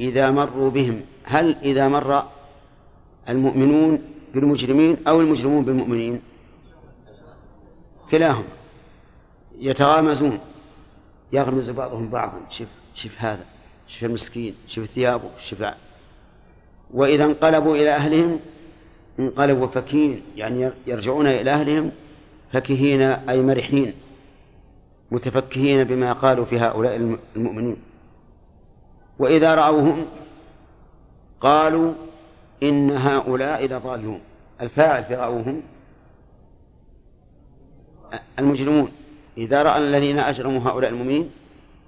إذا مروا بهم هل إذا مر المؤمنون بالمجرمين أو المجرمون بالمؤمنين؟ كلاهم يتغامزون. يغمز بعضهم بعضا. شف شف هذا. شف المسكين. شف ثيابه. شف وإذا انقلبوا إلى أهلهم انقلبوا فكين يعني يرجعون إلى أهلهم فكهين أي مرحين. متفكهين بما قالوا في هؤلاء المؤمنين. وإذا رأوهم قالوا إن هؤلاء لضالون الفاعل في رأوهم المجرمون. إذا رأى الذين أجرموا هؤلاء المؤمنين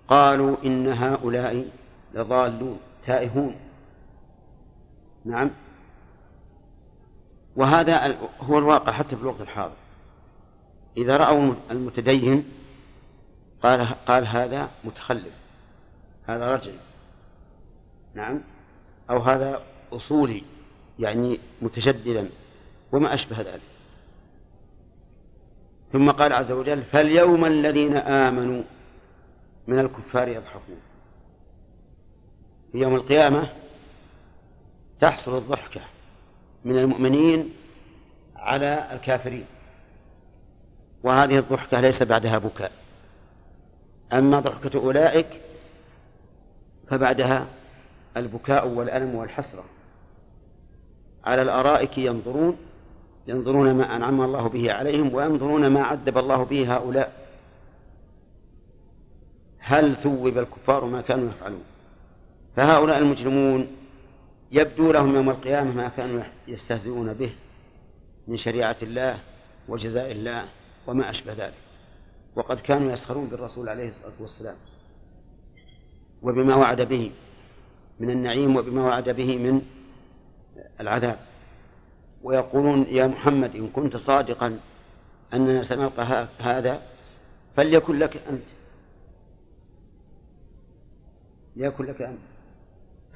قالوا إن هؤلاء لضالون تائهون. نعم. وهذا هو الواقع حتى في الوقت الحاضر. إذا رأوا المتدين قال قال هذا متخلف هذا رجل نعم أو هذا أصولي يعني متشددا وما أشبه ذلك. ثم قال عز وجل فاليوم الذين آمنوا من الكفار يضحكون. في يوم القيامة تحصل الضحكة من المؤمنين على الكافرين. وهذه الضحكة ليس بعدها بكاء. أما ضحكة أولئك فبعدها البكاء والألم والحسرة. على الأرائك ينظرون ينظرون ما أنعم الله به عليهم وينظرون ما عذب الله به هؤلاء. هل ثوب الكفار ما كانوا يفعلون؟ فهؤلاء المجرمون يبدو لهم يوم القيامة ما كانوا يستهزئون به من شريعة الله وجزاء الله وما أشبه ذلك. وقد كانوا يسخرون بالرسول عليه الصلاة والسلام وبما وعد به من النعيم وبما وعد به من العذاب. ويقولون يا محمد إن كنت صادقا أننا سنلقى هذا فليكن لك أنت ليكن لك أنت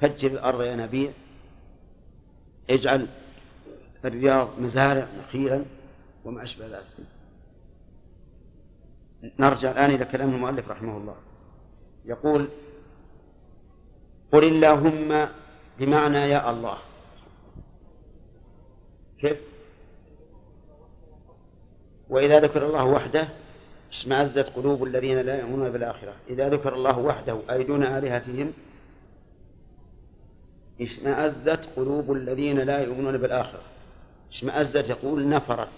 فجر الأرض يا نبي. اجعل الرياض مزارع نخيلا وما أشبه ذلك. نرجع الآن إلى كلام المؤلف رحمه الله. يقول قل اللهم بمعنى يا الله. كيف؟ وإذا ذكر الله وحده اشمأزت قلوب الذين لا يؤمنون بالآخرة. إذا ذكر الله وحده أي دون آلهتهم اشمأزت قلوب الذين لا يؤمنون بالآخرة. اشمأزت يقول نفرت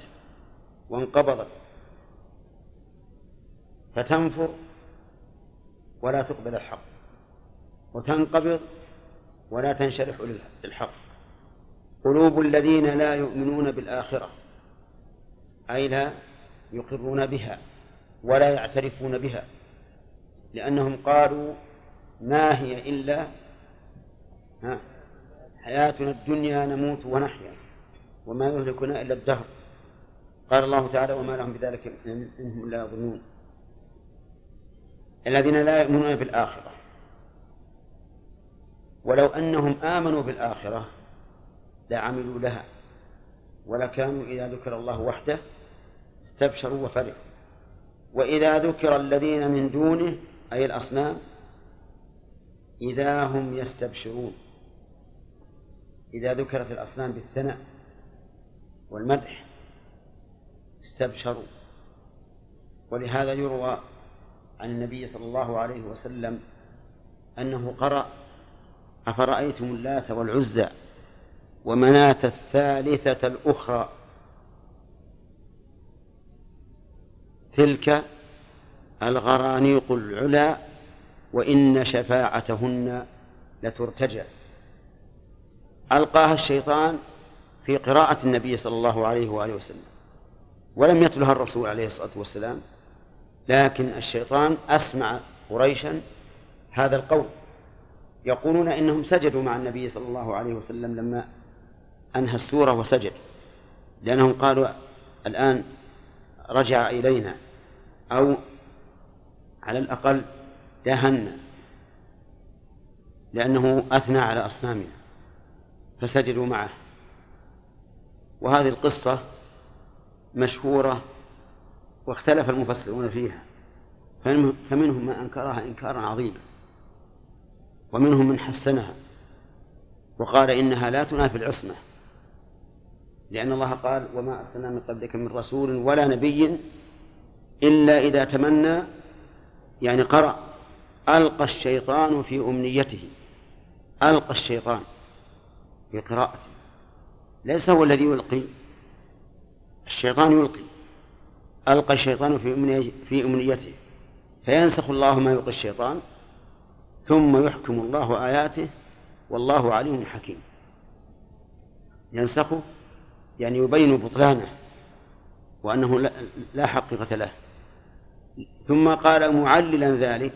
وانقبضت. فتنفر ولا تقبل الحق وتنقبض ولا تنشرح للحق. قلوب الذين لا يؤمنون بالآخرة أي لا يقرون بها ولا يعترفون بها لأنهم قالوا ما هي إلا ها حياتنا الدنيا نموت ونحيا وما يهلكنا إلا الدهر. قال الله تعالى وما لهم بذلك إنهم لا يظنون الذين لا يؤمنون بالآخرة. ولو أنهم آمنوا بالآخرة لعملوا لها. ولكانوا إذا ذكر الله وحده استبشروا وفرحوا. وإذا ذكر الذين من دونه أي الأصنام إذا هم يستبشرون. إذا ذكرت الأصنام بالثناء والمدح استبشروا. ولهذا يروى عن النبي صلى الله عليه وسلم أنه قرأ أفرأيتم اللات والعزى ومناة الثالثة الأخرى تلك الغرانيق العلا وإن شفاعتهن لترتجى. ألقاها الشيطان في قراءة النبي صلى الله عليه وآله وسلم ولم يتلها الرسول عليه الصلاة والسلام. لكن الشيطان أسمع قريشا هذا القول. يقولون إنهم سجدوا مع النبي صلى الله عليه وسلم لما أنهى السورة وسجد لأنهم قالوا الآن رجع إلينا أو على الأقل دهنا لأنه أثنى على أصنامنا فسجدوا معه. وهذه القصة مشهورة واختلف المفسرون فيها. فمنهم من أنكرها إنكارا عظيما. ومنهم من حسنها. وقال إنها لا تنافي العصمة. لأن الله قال وما أرسلنا من قبلك من رسول ولا نبي إلا إذا تمنى يعني قرأ ألقى الشيطان في أمنيته. ألقى الشيطان في قراءته. ليس هو الذي يلقي الشيطان يلقي. ألقى الشيطان في في أمنيته فينسخ الله ما يلقي الشيطان ثم يحكم الله آياته والله عليم حكيم. ينسخه يعني يبين بطلانه وأنه لا حقيقة له. ثم قال معللا ذلك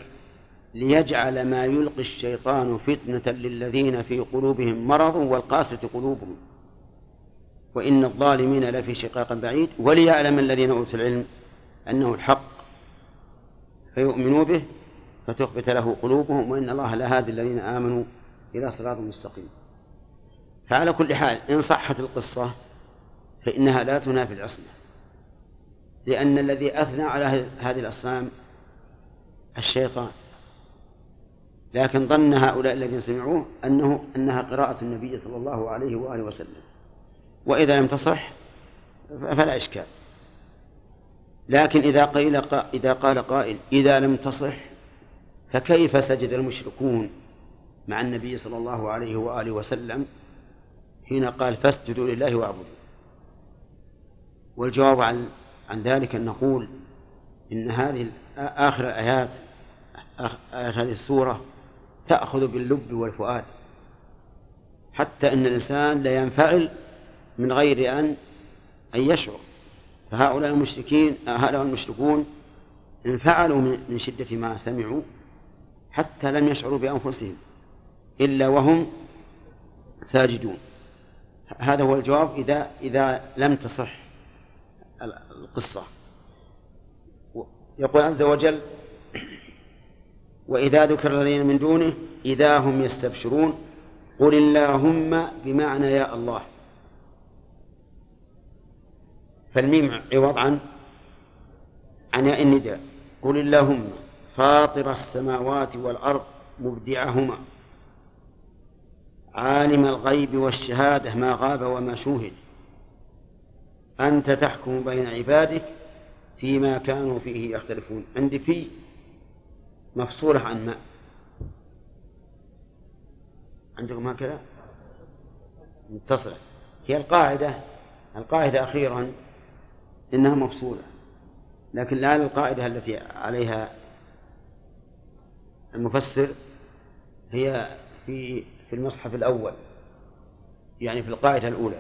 ليجعل ما يلقي الشيطان فتنة للذين في قلوبهم مرض والقاسة قلوبهم. وإن الظالمين لفي شقاق بعيد وليعلم الذين أوتوا العلم أنه الحق فيؤمنوا به فتخبت له قلوبهم وإن الله لهادي الذين آمنوا إلى صراط مستقيم. فعلى كل حال إن صحت القصة فإنها لا تنافي العصمة لأن الذي أثنى على هذه الأصنام الشيطان. لكن ظن هؤلاء الذين سمعوه أنه أنها قراءة النبي صلى الله عليه وآله وسلم. وإذا لم تصح فلا إشكال. لكن إذا قيل إذا قال قائل إذا لم تصح فكيف سجد المشركون مع النبي صلى الله عليه وآله وسلم حين قال فاسجدوا لله وأعبدوا؟ والجواب عن عن ذلك أن نقول إن هذه آخر الآيات آيات هذه السورة تأخذ باللب والفؤاد. حتى أن الإنسان لا ينفعل من غير أن أن يشعر. فهؤلاء المشركين هؤلاء المشركون انفعلوا من شدة ما سمعوا حتى لم يشعروا بأنفسهم إلا وهم ساجدون. هذا هو الجواب إذا إذا لم تصح القصة. يقول عز وجل وإذا ذكر الذين من دونه إذا هم يستبشرون قل اللهم بمعنى يا الله. فالميم عوض عن عن النداء قل اللهم فاطر السماوات والأرض مبدعهما. عالم الغيب والشهادة ما غاب وما شوهد. أنت تحكم بين عبادك فيما كانوا فيه يختلفون. عندي في مفصولة عن ما. عندكم هكذا؟ متصلة هي القاعدة القاعدة أخيرا. إنها مفصولة. لكن لا القاعدة التي عليها المفسر هي في في المصحف الأول يعني في القاعدة الأولى.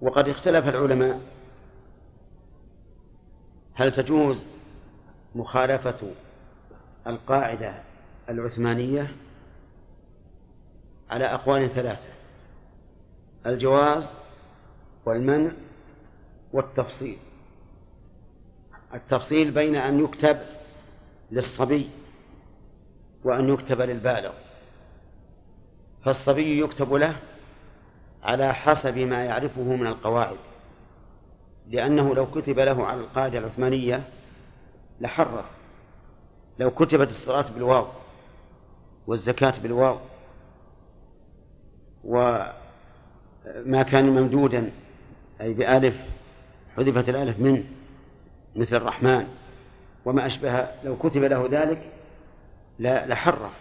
وقد اختلف العلماء هل تجوز مخالفة القاعدة العثمانية على أقوال ثلاثة الجواز والمنع والتفصيل. التفصيل بين أن يكتب للصبي وأن يكتب للبالغ. فالصبي يكتب له على حسب ما يعرفه من القواعد لأنه لو كتب له على القاعدة العثمانية لحرف لو كتبت الصلاة بالواو والزكاة بالواو وما كان ممدودا أي بألف حذفت الألف منه مثل الرحمن. وما أشبه لو كتب له ذلك لحرف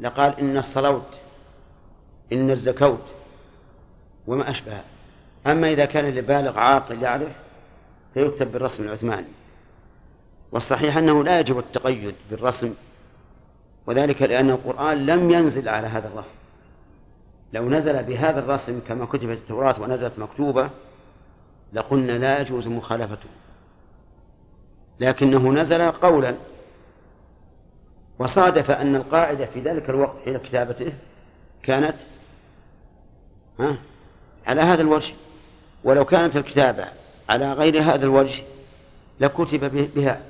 لقال إن الصلوت إن الزكوت. وما أشبه. أما إذا كان لبالغ عاقل يعرف فيكتب بالرسم العثماني. والصحيح أنه لا يجب التقيد بالرسم وذلك لأن القرآن لم ينزل على هذا الرسم. لو نزل بهذا الرسم كما كتبت التوراة ونزلت مكتوبة لقلنا لا يجوز مخالفته. لكنه نزل قولا. وصادف أن القاعدة في ذلك الوقت حين كتابته كانت ها على هذا الوجه. ولو كانت الكتابة على غير هذا الوجه لكتب بها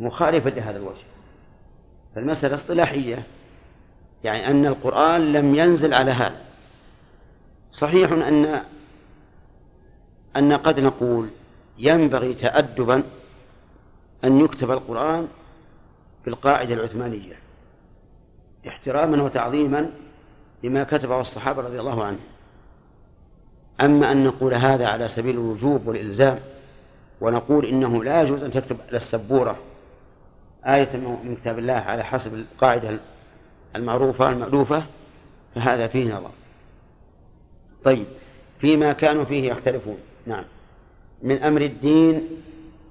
مخالفة لهذا الوجه. فالمسألة اصطلاحية يعني أن القرآن لم ينزل على هذا. صحيح أن أن قد نقول ينبغي تأدبا أن يكتب القرآن بالقاعدة العثمانية احتراما وتعظيما لما كتبه الصحابة رضي الله عنهم. أما أن نقول هذا على سبيل الوجوب والإلزام ونقول إنه لا يجوز أن تكتب على السبورة آية من كتاب الله على حسب القاعدة المعروفة المألوفة فهذا فيه نظر. طيب فيما كانوا فيه يختلفون. نعم. من أمر الدين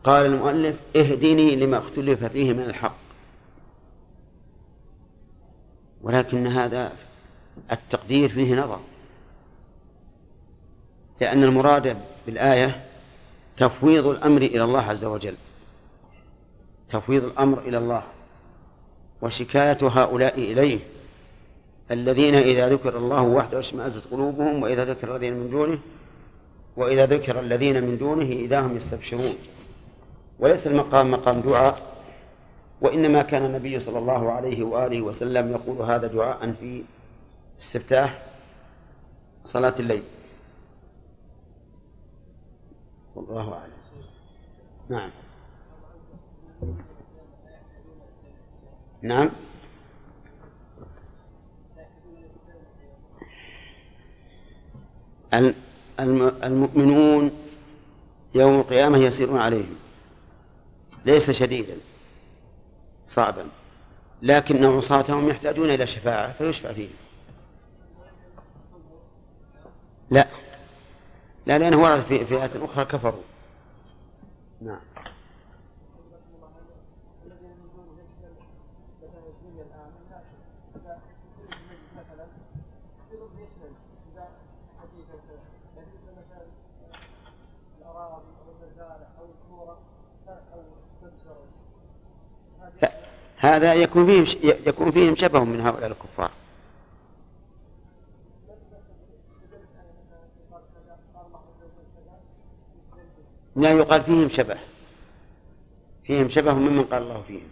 قال المؤلف اهدني لما اختلف فيه من الحق. ولكن هذا التقدير فيه نظر. لأن المراد بالآية تفويض الأمر إلى الله عز وجل. تفويض الأمر إلى الله. وشكاية هؤلاء إليه. الذين إذا ذكر الله وحده اشمأزت قلوبهم وإذا ذكر الذين من دونه وإذا ذكر الذين من دونه إذا هم يستبشرون. وليس المقام مقام دعاء وإنما كان النبي صلى الله عليه وآله وسلم يقول هذا دعاء في استفتاح صلاة الليل. والله أعلم. نعم. نعم. المؤمنون يوم القيامة يسيرون عليهم. ليس شديدا صعبا لكن عصاتهم يحتاجون إلى شفاعة فيشفع فيهم. لا. لا لأنه ورد في فئات أخرى كفروا. نعم. هذا يكون فيهم يكون فيهم شبه من هؤلاء الكفار. لا يقال فيهم شبه. فيهم شبه ممن قال الله فيهم.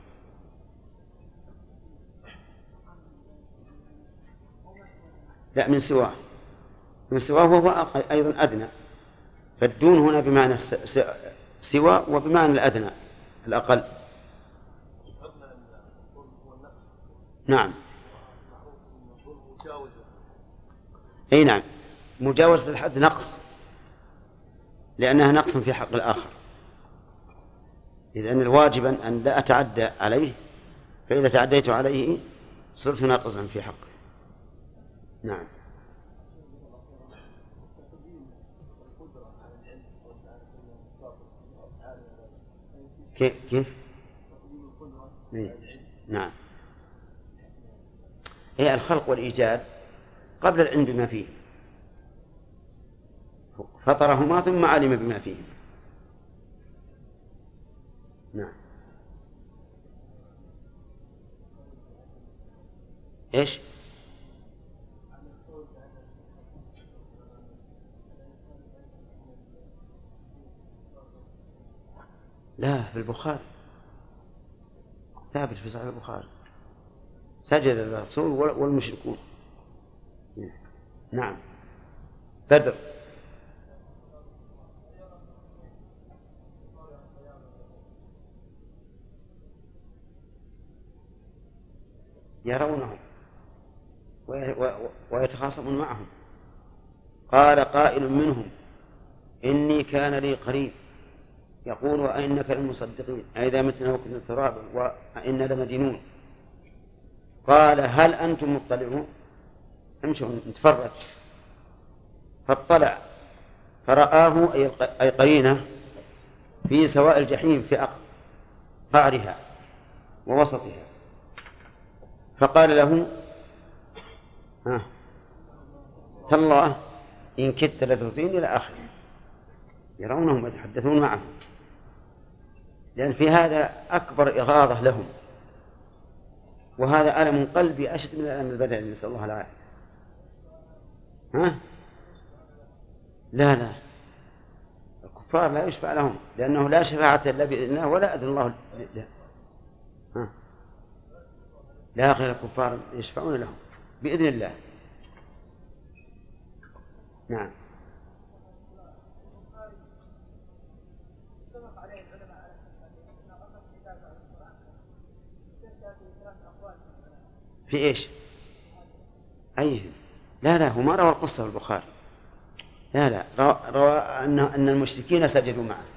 لا من سواه. من سواه وهو أيضا أدنى. فالدون هنا بمعنى سوى وبمعنى الأدنى الأقل. نعم. أي نعم. مجاوزة الحد نقص. لأنها نقص في حق الآخر. إذن الواجب أن لا أتعدى عليه فإذا تعديت عليه صرت ناقصا في حقه. نعم. كيف كيف؟ إيه. نعم. هي الخلق والإيجاد قبل العلم بما فيه. فطرهما ثم علم بما فيه. نعم. إيش؟ لا في البخاري. ثابت في صحيح البخاري. سجد الرسول والمشركون. نعم. بدر. يرونهم ويتخاصمون معهم. قال قائل منهم إني كان لي قريب. يقول وأئنك للمصدقين أئذا متنا وكنا ترابا وإنا لمدينون. قال هل أنتم مطلعون؟ امشوا نتفرج. فاطلع. فرآه أي قرينه في سواء الجحيم في قعرها ووسطها. فقال له ها تالله إن كدت لتردين إلى آخره. يرونهم ويتحدثون معهم لأن في هذا أكبر إغاظة لهم. وهذا ألم قلبي أشد من الألم البدني نسأل الله العافية. ها؟ لا لا. الكفار لا يشفع لهم لأنه لا شفاعة إلا بإذن الله ولا أذن الله له ها؟ لا غير الكفار يشفعون لهم بإذن الله. نعم. في إيش؟ أي لا لا هو ما روى القصة في البخاري لا لا روى, أن المشركين سجدوا معه.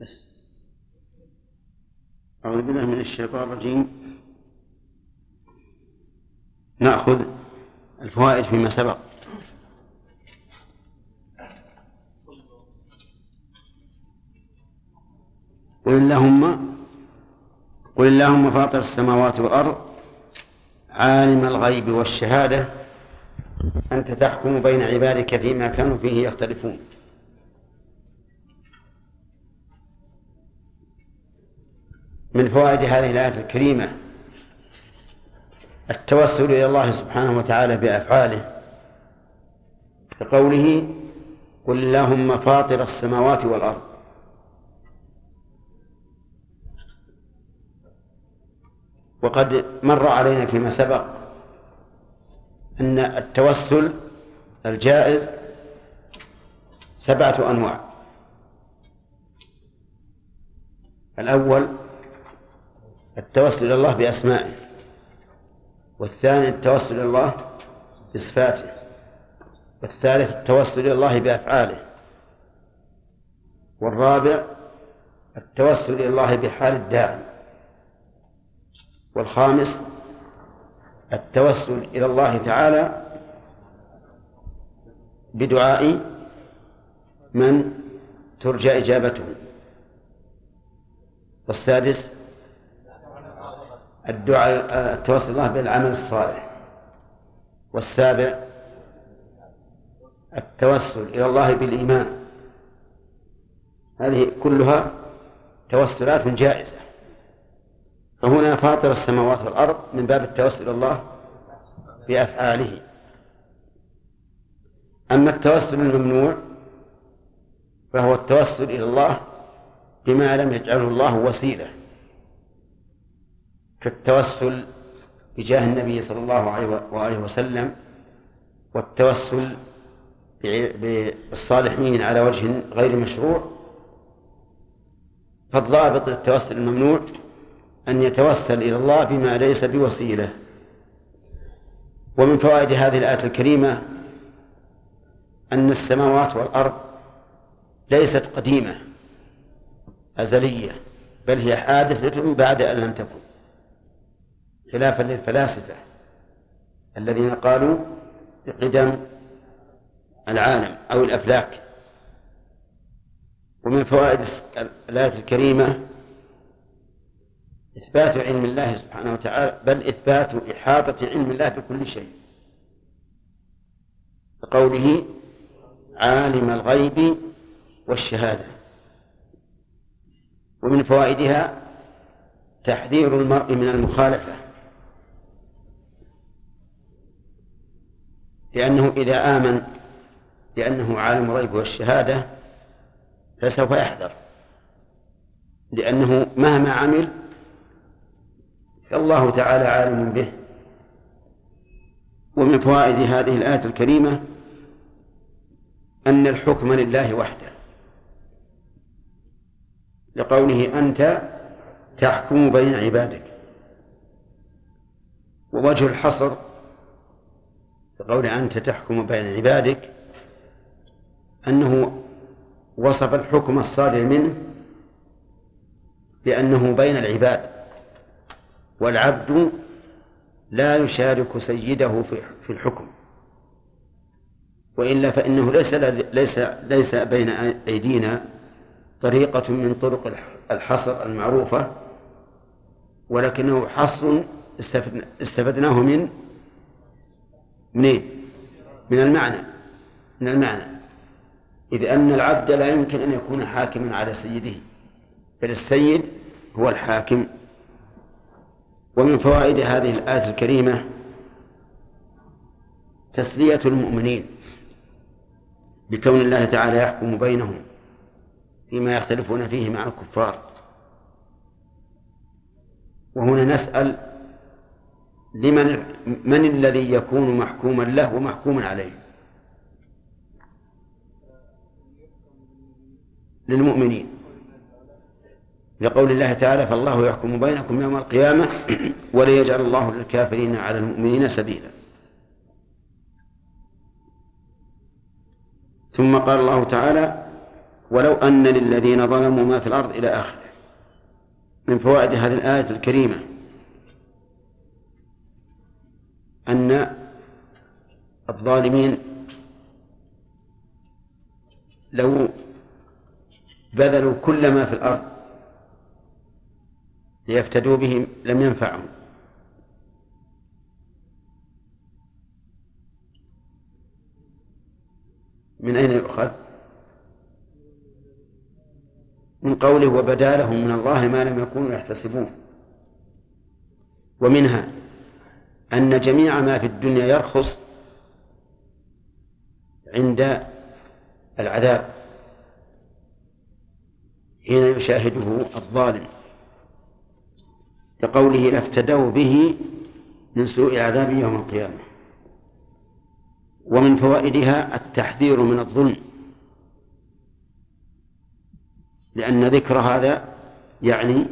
بس. أعوذ بالله من الشيطان الرجيم. نأخذ الفوائد فيما سبق. قل اللهم قل اللهم فاطر السماوات والأرض عالم الغيب والشهادة أنت تحكم بين عبادك فيما كانوا فيه يختلفون. من فوائد هذه الآية الكريمة التوسل إلى الله سبحانه وتعالى بأفعاله كقوله قل اللهم فاطر السماوات والأرض وقد مر علينا فيما سبق أن التوسل الجائز سبعة أنواع. الأول التوسل إلى الله بأسمائه والثاني التوسل إلى الله بصفاته والثالث التوسل إلى الله بأفعاله والرابع التوسل إلى الله بحال الداعي والخامس التوسل إلى الله تعالى بدعاء من ترجى إجابته. والسادس الدعاء التوسل الله بالعمل الصالح. والسابع التوسل إلى الله بالإيمان. هذه كلها توسلات جائزة. فهنا فاطر السماوات والأرض من باب التوسل إلى الله بأفعاله. أما التوسل الممنوع فهو التوسل إلى الله بما لم يجعله الله وسيلة كالتوسل بجاه النبي صلى الله عليه وسلم والتوسل بالصالحين على وجه غير مشروع. فالضابط للتوسل الممنوع أن يتوسل إلى الله بما ليس بوسيلة. ومن فوائد هذه الآية الكريمة أن السماوات والأرض ليست قديمة أزلية بل هي حادثة بعد أن لم تكن خلافا للفلاسفة الذين قالوا بقدم العالم أو الأفلاك. ومن فوائد الآية الكريمة إثبات علم الله سبحانه وتعالى بل إثبات إحاطة علم الله بكل شيء. بقوله عالم الغيب والشهادة. ومن فوائدها تحذير المرء من المخالفة. لأنه إذا آمن بأنه عالم الغيب والشهادة فسوف يحذر. لأنه مهما عمل فالله تعالى عالم به. ومن فوائد هذه الآية الكريمة أن الحكم لله وحده. لقوله أنت تحكم بين عبادك. ووجه الحصر بقول أنت تحكم بين عبادك أنه وصف الحكم الصادر منه بأنه بين العباد. والعبد لا يشارك سيده في الحكم. وإلا فإنه ليس ليس ليس بين أيدينا طريقة من طرق الحصر المعروفة ولكنه حصر استفدناه من منين؟ من المعنى. من المعنى. إذ أن العبد لا يمكن أن يكون حاكما على سيده بل السيد هو الحاكم. ومن فوائد هذه الآية الكريمة تسلية المؤمنين بكون الله تعالى يحكم بينهم فيما يختلفون فيه مع الكفار. وهنا نسأل لمن من الذي يكون محكوما له ومحكوما عليه؟ للمؤمنين. لقول الله تعالى فالله يحكم بينكم يوم القيامة وليجعل الله للكافرين على المؤمنين سبيلا. ثم قال الله تعالى ولو أن للذين ظلموا ما في الأرض إلى آخره. من فوائد هذه الآية الكريمة أن الظالمين لو بذلوا كل ما في الأرض ليفتدوا بهم لم ينفعهم. من أين يؤخذ؟ من قوله وبدا لهم من الله ما لم يكونوا يحتسبون. ومنها أن جميع ما في الدنيا يرخص عند العذاب حين يشاهده الظالم. لقوله لافتدوا به من سوء عذاب يوم القيامة. ومن فوائدها التحذير من الظلم. لأن ذكر هذا يعني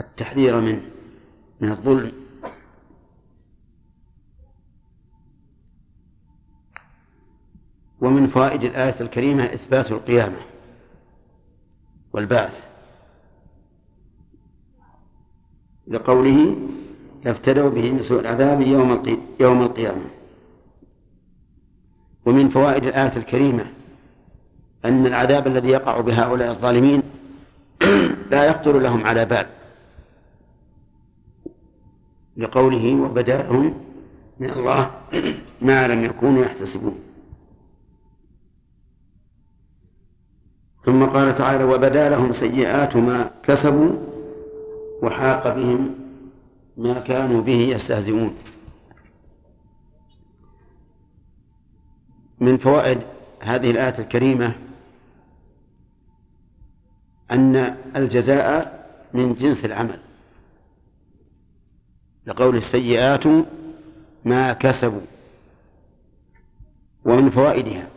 التحذير منه من الظلم. ومن فوائد الآية الكريمة إثبات القيامة والبعث. لقوله يفتدوا به من سوء العذاب يوم يوم القيامة. ومن فوائد الآية الكريمة أن العذاب الذي يقع بهؤلاء الظالمين لا يخطر لهم على بال. لقوله وبدا لهم من الله ما لم يكونوا يحتسبون. ثم قال تعالى وبدا لهم سيئات ما كسبوا وحاق بهم ما كانوا به يستهزئون. من فوائد هذه الآية الكريمة أن الجزاء من جنس العمل لقول السيئات ما كسبوا ومن فوائدها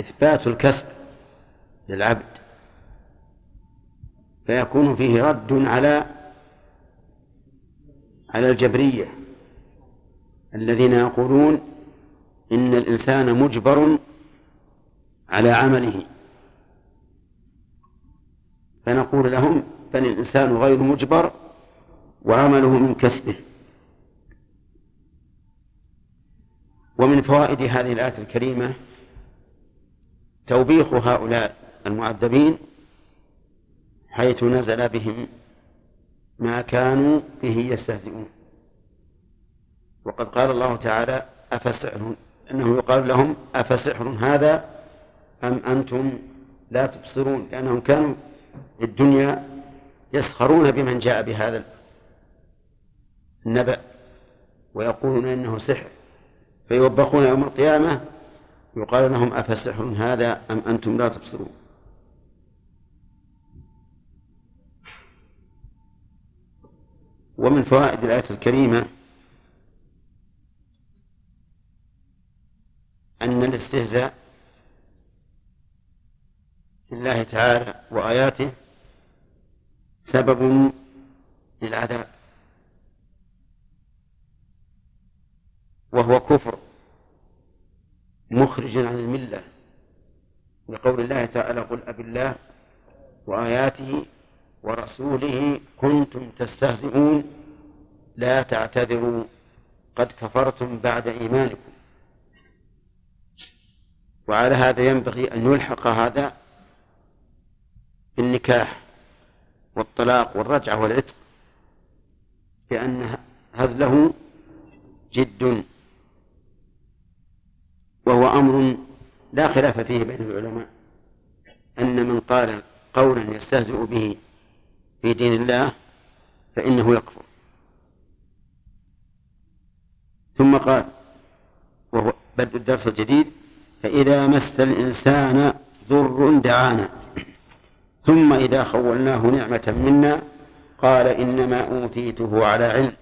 إثبات الكسب للعبد فيكون فيه رد على على الجبرية الذين يقولون إن الإنسان مجبر على عمله. فنقول لهم بل الإنسان غير مجبر وعمله من كسبه. ومن فوائد هذه الآية الكريمة توبيخ هؤلاء المعذبين حيث نزل بهم ما كانوا به يستهزئون. وقد قال الله تعالى أفسحر. أنه يقال لهم أفسحر هذا أم أنتم لا تبصرون؟ لأنهم كانوا في الدنيا يسخرون بمن جاء بهذا النبأ ويقولون إنه سحر. فيوبخون يوم القيامة يقال لهم أفسحر هذا أم أنتم لا تبصرون؟ ومن فوائد الآية الكريمة أن الاستهزاء بالله تعالى وآياته سبب للعذاب وهو كفر مخرج عن الملة لقول الله تعالى قل أب الله وآياته ورسوله كنتم تستهزئون لا تعتذروا قد كفرتم بعد إيمانكم. وعلى هذا ينبغي أن يلحق هذا بالنكاح والطلاق والرجعة والعتق لأن هزله جد وهو أمر لا خلاف فيه بين العلماء أن من قال قولا يستهزئ به في دين الله فإنه يكفر. ثم قال وهو بدء الدرس الجديد فإذا مس الإنسان ضر دعانا ثم إذا خولناه نعمة منا قال إنما أوتيته على علم.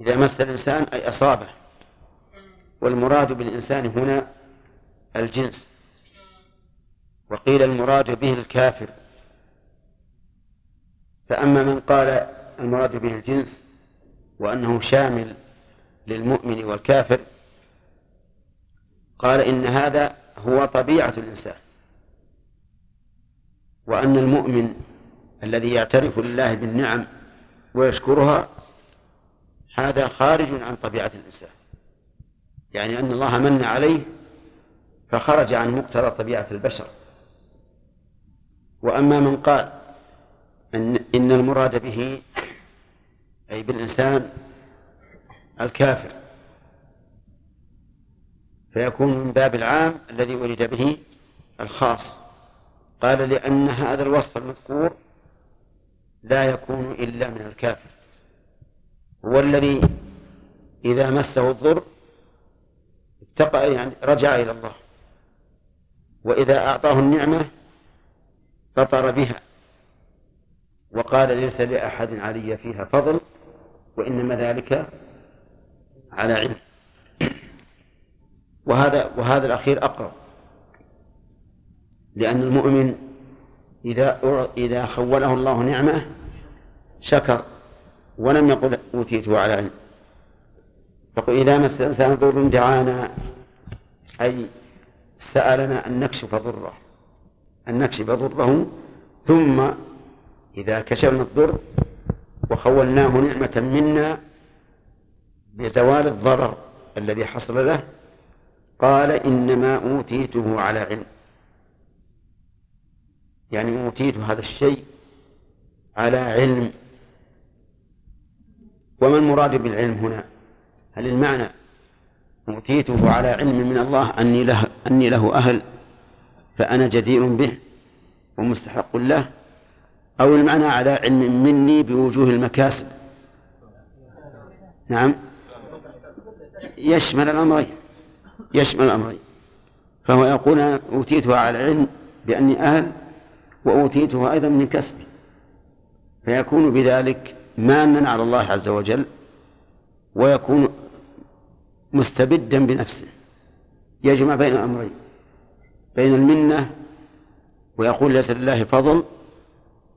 إذا مس الإنسان أي أصابه. والمراد بالإنسان هنا الجنس. وقيل المراد به الكافر. فأما من قال المراد به الجنس وأنه شامل للمؤمن والكافر قال إن هذا هو طبيعة الإنسان وأن المؤمن الذي يعترف لله بالنعم ويشكرها هذا خارج عن طبيعة الإنسان. يعني أن الله من عليه فخرج عن مقتضى طبيعة البشر. وأما من قال أن إن المراد به أي بالإنسان الكافر. فيكون من باب العام الذي ولد به الخاص. قال لأن هذا الوصف المذكور لا يكون إلا من الكافر. هو الذي إذا مسه الضر اتقى يعني رجع إلى الله. وإذا أعطاه النعمة فطر بها. وقال ليس لأحد علي فيها فضل وإنما ذلك على علم. وهذا وهذا الأخير أقرب. لأن المؤمن إذا إذا خوله الله نعمة شكر ولم يقل أوتيته على علم. فقل إذا مس الإنسان ضر دعانا أي سألنا أن نكشف ضره أن نكشف ضره ثم إذا كشفنا الضر وخولناه نعمة منا بزوال الضرر الذي حصل له قال إنما أوتيته على علم. يعني أوتيت هذا الشيء على علم. وما المراد بالعلم هنا؟ هل المعنى أوتيته على علم من الله أني له أني له أهل فأنا جدير به ومستحق له؟ أو المعنى على علم مني بوجوه المكاسب. نعم. يشمل الأمرين. يشمل الأمرين. فهو يقول أوتيته على علم بأني أهل وأوتيته أيضا من كسبي. فيكون بذلك مانا على الله عز وجل ويكون مستبدا بنفسه. يجمع بين الأمرين. بين المنة ويقول ليس لله فضل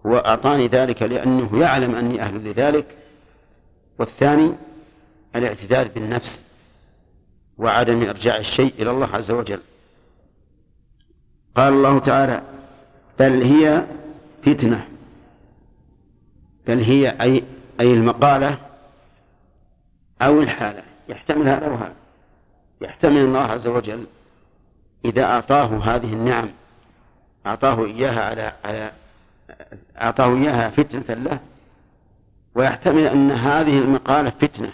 وأعطاني ذلك لأنه يعلم أني أهل لذلك. والثاني الاعتدال بالنفس وعدم إرجاع الشيء إلى الله عز وجل. قال الله تعالى بل هي فتنة. بل هي أي أي المقالة أو الحالة. يحتمل هذا وهذا يحتمل الله عز وجل إذا أعطاه هذه النعم أعطاه إياها على على أعطاه إياها فتنة له ويحتمل أن هذه المقالة فتنة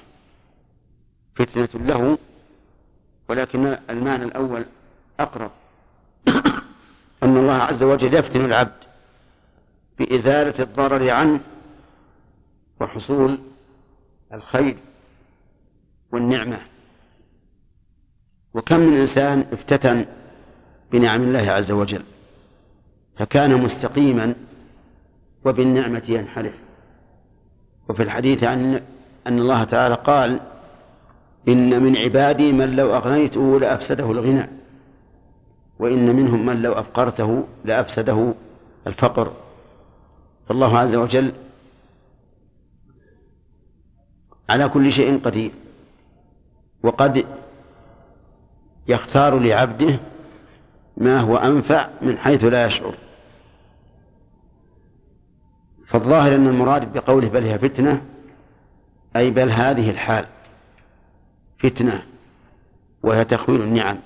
فتنة له ولكن المعنى الأول أقرب. أن الله عز وجل يفتن العبد بإزالة الضرر عنه وحصول الخير والنعمة. وكم من إنسان افتتن بنعم الله عز وجل فكان مستقيما وبالنعمة ينحرف. وفي الحديث عن أن الله تعالى قال إن من عبادي من لو أغنيته لأفسده الغنى وإن منهم من لو أفقرته لأفسده الفقر. فالله عز وجل على كل شيء قدير وقد يختار لعبده ما هو أنفع من حيث لا يشعر. فالظاهر أن المراد بقوله بل هي فتنة أي بل هذه الحال فتنة وهي تخوين النعم.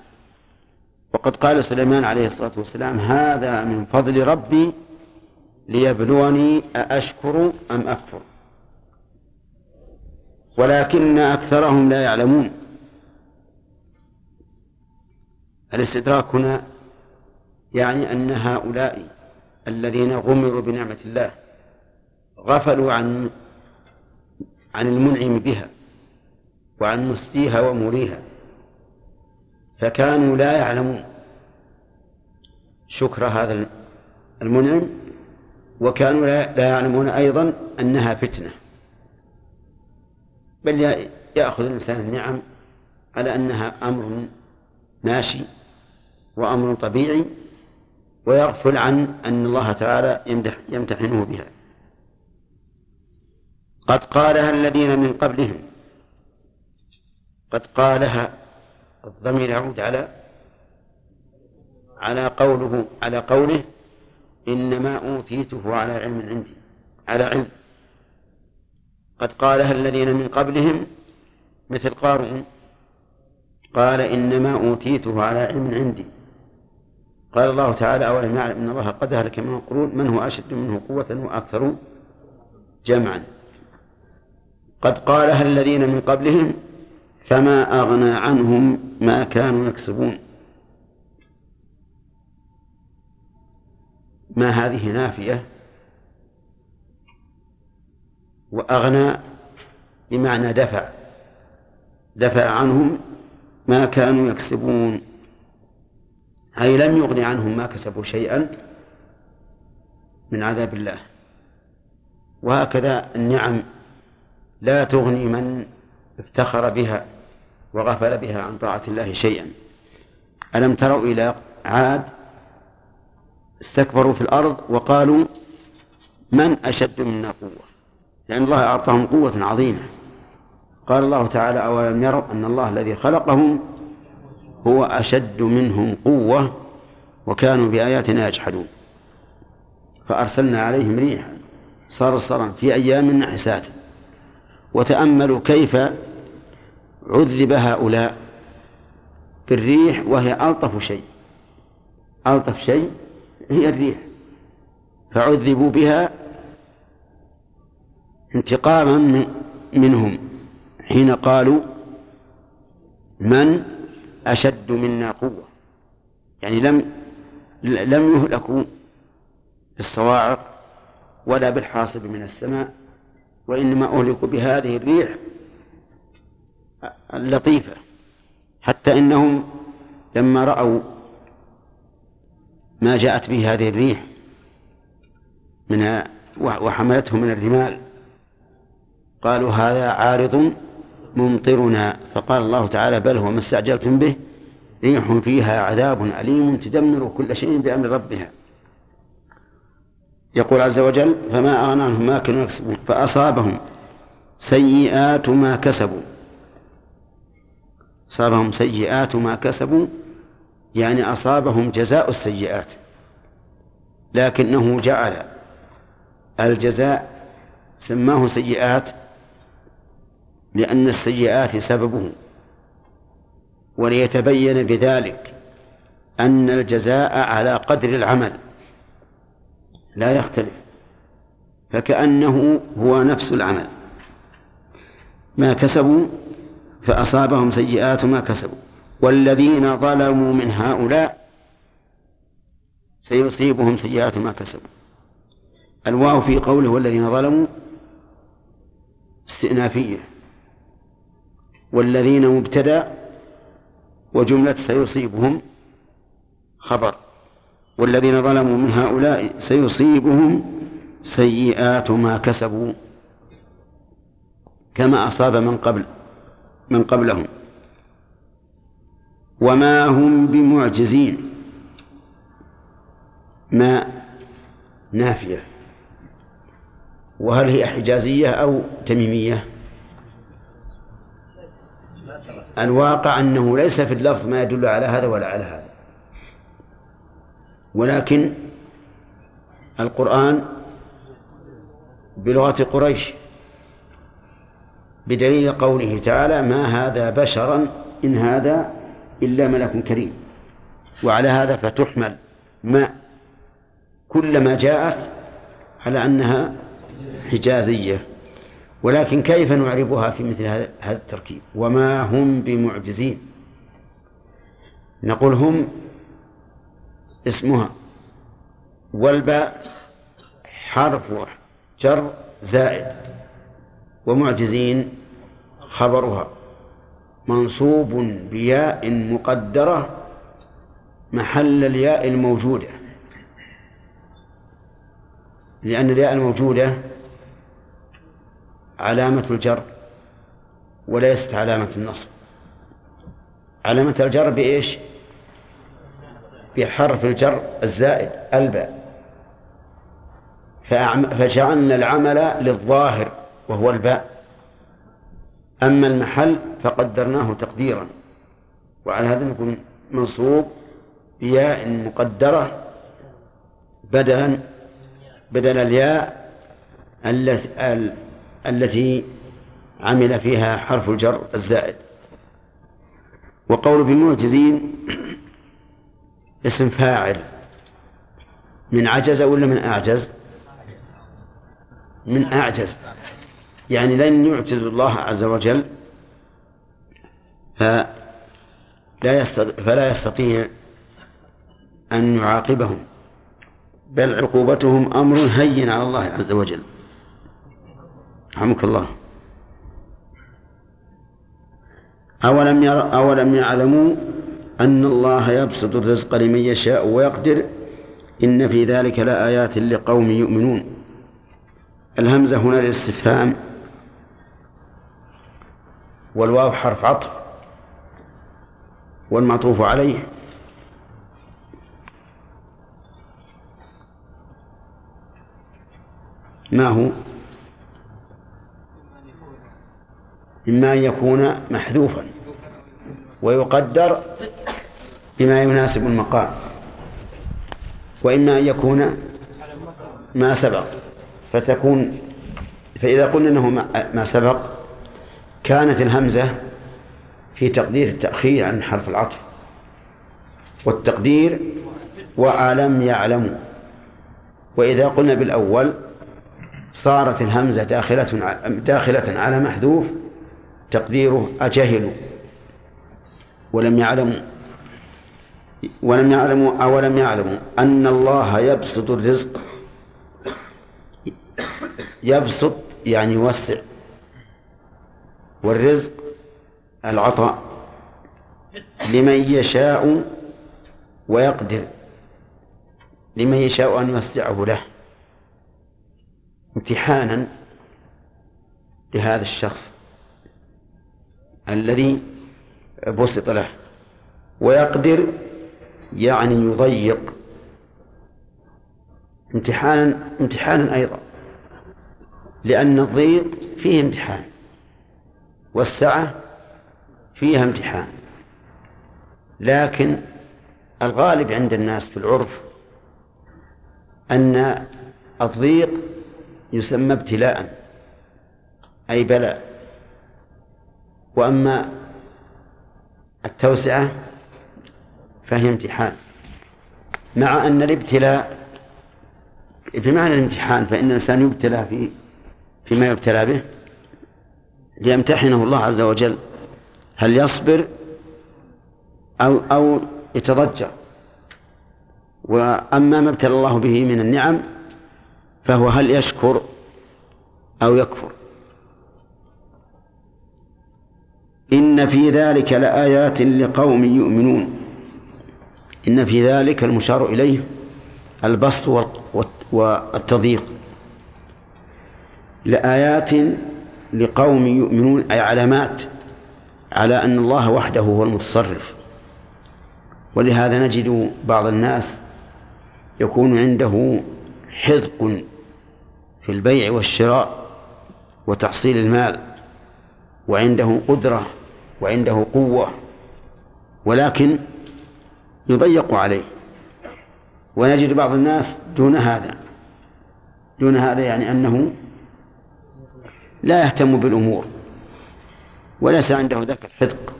وقد قال سليمان عليه الصلاة والسلام هذا من فضل ربي ليبلوني أأشكر أم أكفر. ولكن أكثرهم لا يعلمون. الاستدراك هنا يعني أن هؤلاء الذين غمروا بنعمة الله غفلوا عن عن المنعم بها وعن مسديها ومريها فكانوا لا يعلمون شكر هذا المنعم وكانوا لا يعلمون أيضا أنها فتنة. بل يأخذ الإنسان النعم على أنها أمر ماشي وأمر طبيعي ويغفل عن أن الله تعالى يمتحنه بها. قد قالها الذين من قبلهم. قد قالها الضمير يعود على على قوله على قوله إنما أوتيته على علم عندي. على علم. قد قالها الذين من قبلهم مثل قارون قال إنما أوتيته على علم عندي. قال الله تعالى أولم يعلم أن الله قد أهلك من القرون من هو أشد منه قوة وأكثر جمعا. قد قالها الذين من قبلهم فما أغنى عنهم ما كانوا يكسبون. ما هذه نافية؟ وأغنى بمعنى دفع دفع عنهم ما كانوا يكسبون. أي لم يغن عنهم ما كسبوا شيئا من عذاب الله. وهكذا النعم لا تغني من افتخر بها وغفل بها عن طاعة الله شيئا. ألم تروا إلى عاد استكبروا في الأرض وقالوا من أشد منا قوة؟ لأن الله أعطاهم قوة عظيمة. قال الله تعالى أولم يروا أن الله الذي خلقهم هو أشد منهم قوة وكانوا بآياتنا يجحدون. فأرسلنا عليهم ريحا صرصرا في أيام نحسات. وتأملوا كيف عذب هؤلاء بالريح وهي ألطف شيء. ألطف شيء هي الريح. فعذبوا بها انتقاما من منهم. حين قالوا من أشد منا قوة؟ يعني لم لم يهلكوا بالصواعق ولا بالحاصب من السماء. وإنما أهلكوا بهذه الريح اللطيفة حتى إنهم لما رأوا ما جاءت به هذه الريح من وحملته من الرمال قالوا هذا عارض ممطرنا فقال الله تعالى بل هو ما استعجلتم به ريح فيها عذاب أليم تدمر كل شيء بأمر ربها. يقول عز وجل فما أغنى ما كانوا يكسبون فأصابهم سيئات ما كسبوا. أصابهم سيئات ما كسبوا يعني أصابهم جزاء السيئات لكنه جعل الجزاء سماه سيئات لأن السيئات سببه وليتبين بذلك أن الجزاء على قدر العمل. لا يختلف. فكأنه هو نفس العمل. ما كسبوا فأصابهم سيئات ما كسبوا. والذين ظلموا من هؤلاء سيصيبهم سيئات ما كسبوا. الواو في قوله والذين ظلموا استئنافية. والذين مبتدأ وجملة سيصيبهم خبر. والذين ظلموا من هؤلاء سيصيبهم سيئات ما كسبوا كما أصاب من قبل من قبلهم. وما هم بمعجزين. ما نافية. وهل هي حجازية أو تميمية؟ الواقع أنه ليس في اللفظ ما يدل على هذا ولا على هذا. ولكن القرآن بلغة قريش بدليل قوله تعالى ما هذا بشرا إن هذا إلا ملك كريم وعلى هذا فتحمل ما كلما جاءت على أنها حجازية. ولكن كيف نعربها في مثل هذا التركيب؟ وما هم بمعجزين؟ نقول هم اسمها. والباء حرف جر زائد. ومعجزين خبرها. منصوب بياء مقدرة محل الياء الموجودة. لأن الياء الموجودة علامة الجر وليست علامة النصب. علامة الجر بإيش؟ بحرف الجر الزائد الباء. فجعلنا العمل للظاهر وهو الباء. أما المحل فقدرناه تقديرا. وعلى هذا نكون منصوب بياء مقدرة بدلا بدل الياء التي عمل فيها حرف الجر الزائد. وقول بمعجزين اسم فاعل. من عجز ولا من أعجز؟ من أعجز. يعني لن يعجز الله عز وجل فلا يستطيع فلا يستطيع أن يعاقبهم. بل عقوبتهم أمر هين على الله عز وجل. رحمك الله. أولم ير أولم يعلموا أن الله يبسط الرزق لمن يشاء ويقدر إن في ذلك لآيات لقوم يؤمنون. الهمزة هنا للاستفهام والواو حرف عطف والمعطوف عليه. ما هو؟ إما أن يكون محذوفا ويقدر بما يناسب المقام. وإما أن يكون ما سبق. فتكون فإذا قلنا أنه ما سبق كانت الهمزة في تقدير التأخير عن حرف العطف. والتقدير وألم يعلموا وإذا قلنا بالأول صارت الهمزة داخلة داخلة على محذوف تقديره أجهلوا ولم يعلموا ولم يعلموا أولم يعلموا أن الله يبسط الرزق. يبسط يعني يوسع. والرزق العطاء لمن يشاء ويقدر. لمن يشاء أن يوسعه له. امتحانا لهذا الشخص الذي بسط له. ويقدر يعني يضيق. امتحانا امتحانا أيضا. لأن الضيق فيه امتحان والسعة فيها امتحان. لكن الغالب عند الناس في العرف أن الضيق يسمى ابتلاء أي بلاء. وأما التوسعة فهي امتحان. مع أن الابتلاء بمعنى الامتحان فإن الإنسان يبتلى في فيما يبتلى به ليمتحنه الله عز وجل هل يصبر أو أو يتضجر. وأما ما ابتلى الله به من النعم فهو هل يشكر أو يكفر. إن في ذلك لآيات لقوم يؤمنون. إن في ذلك المشار إليه البسط والتضييق. لآيات لقوم يؤمنون أي علامات على أن الله وحده هو المتصرف. ولهذا نجد بعض الناس يكون عنده حذق في البيع والشراء وتحصيل المال وعنده قدرة وعنده قوة. ولكن يضيق عليه. ونجد بعض الناس دون هذا. دون هذا يعني أنه لا يهتم بالأمور. وليس عنده ذاك الحذق.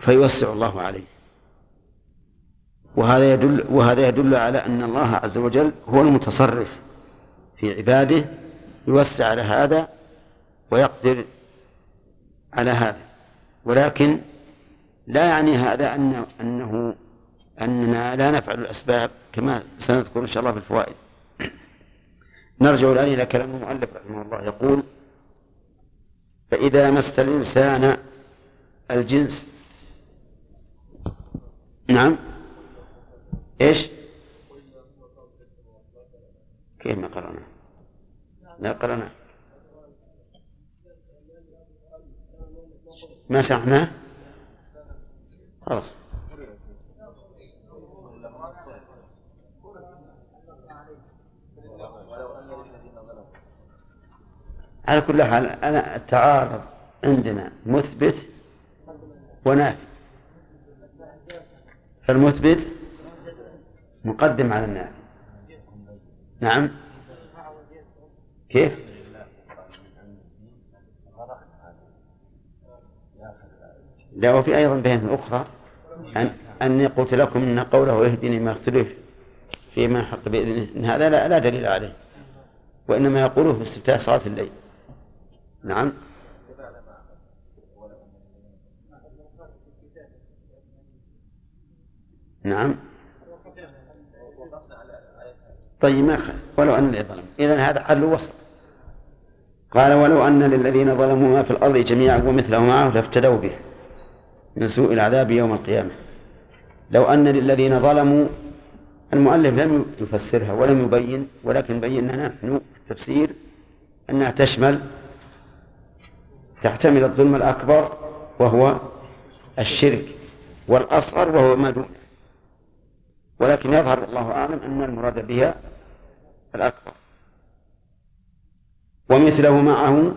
فيوسع الله عليه. وهذا يدل وهذا يدل على أن الله عز وجل هو المتصرف في عباده يوسع على هذا ويقدر على هذا. ولكن لا يعني هذا أن أنه أننا لا نفعل الأسباب كما سنذكر إن شاء الله في الفوائد نرجع الآن إلى كلام المؤلف رحمه الله يقول فإذا مس الإنسان الجنس نعم إيش؟ كيف ما قرأنا؟ لا قرأنا ما شرحناه؟ خلاص. على كل حال أنا التعارض عندنا مثبت ونافي. فالمثبت مقدم على النافي. نعم؟ كيف؟ لا وفي أيضا بين أخرى أن أني قلت لكم أن قوله يهدني ما اختلف فيما حق بإذنه إن هذا لا, لا دليل عليه وإنما يقوله في استفتاء صلاة الليل. نعم. نعم. طيب ما خل. ولو أن ظلم إذن هذا حل وسط قال ولو أن للذين ظلموا ما في الأرض جميعا ومثله معه لافتدوا به. من سوء العذاب يوم القيامة. لو أن للذين ظلموا المؤلف لم يفسرها ولم يبين ولكن بينا نحن في التفسير أنها تشمل تحتمل الظلم الأكبر وهو الشرك والأصغر وهو ما دونه. ولكن يظهر الله أعلم أن المراد بها الأكبر. ومثله معه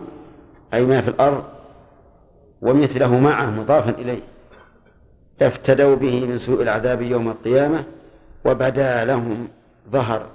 أي ما في الأرض ومثله معه مضافا إليه. افتدوا به من سوء العذاب يوم القيامة وبدا لهم ظهر.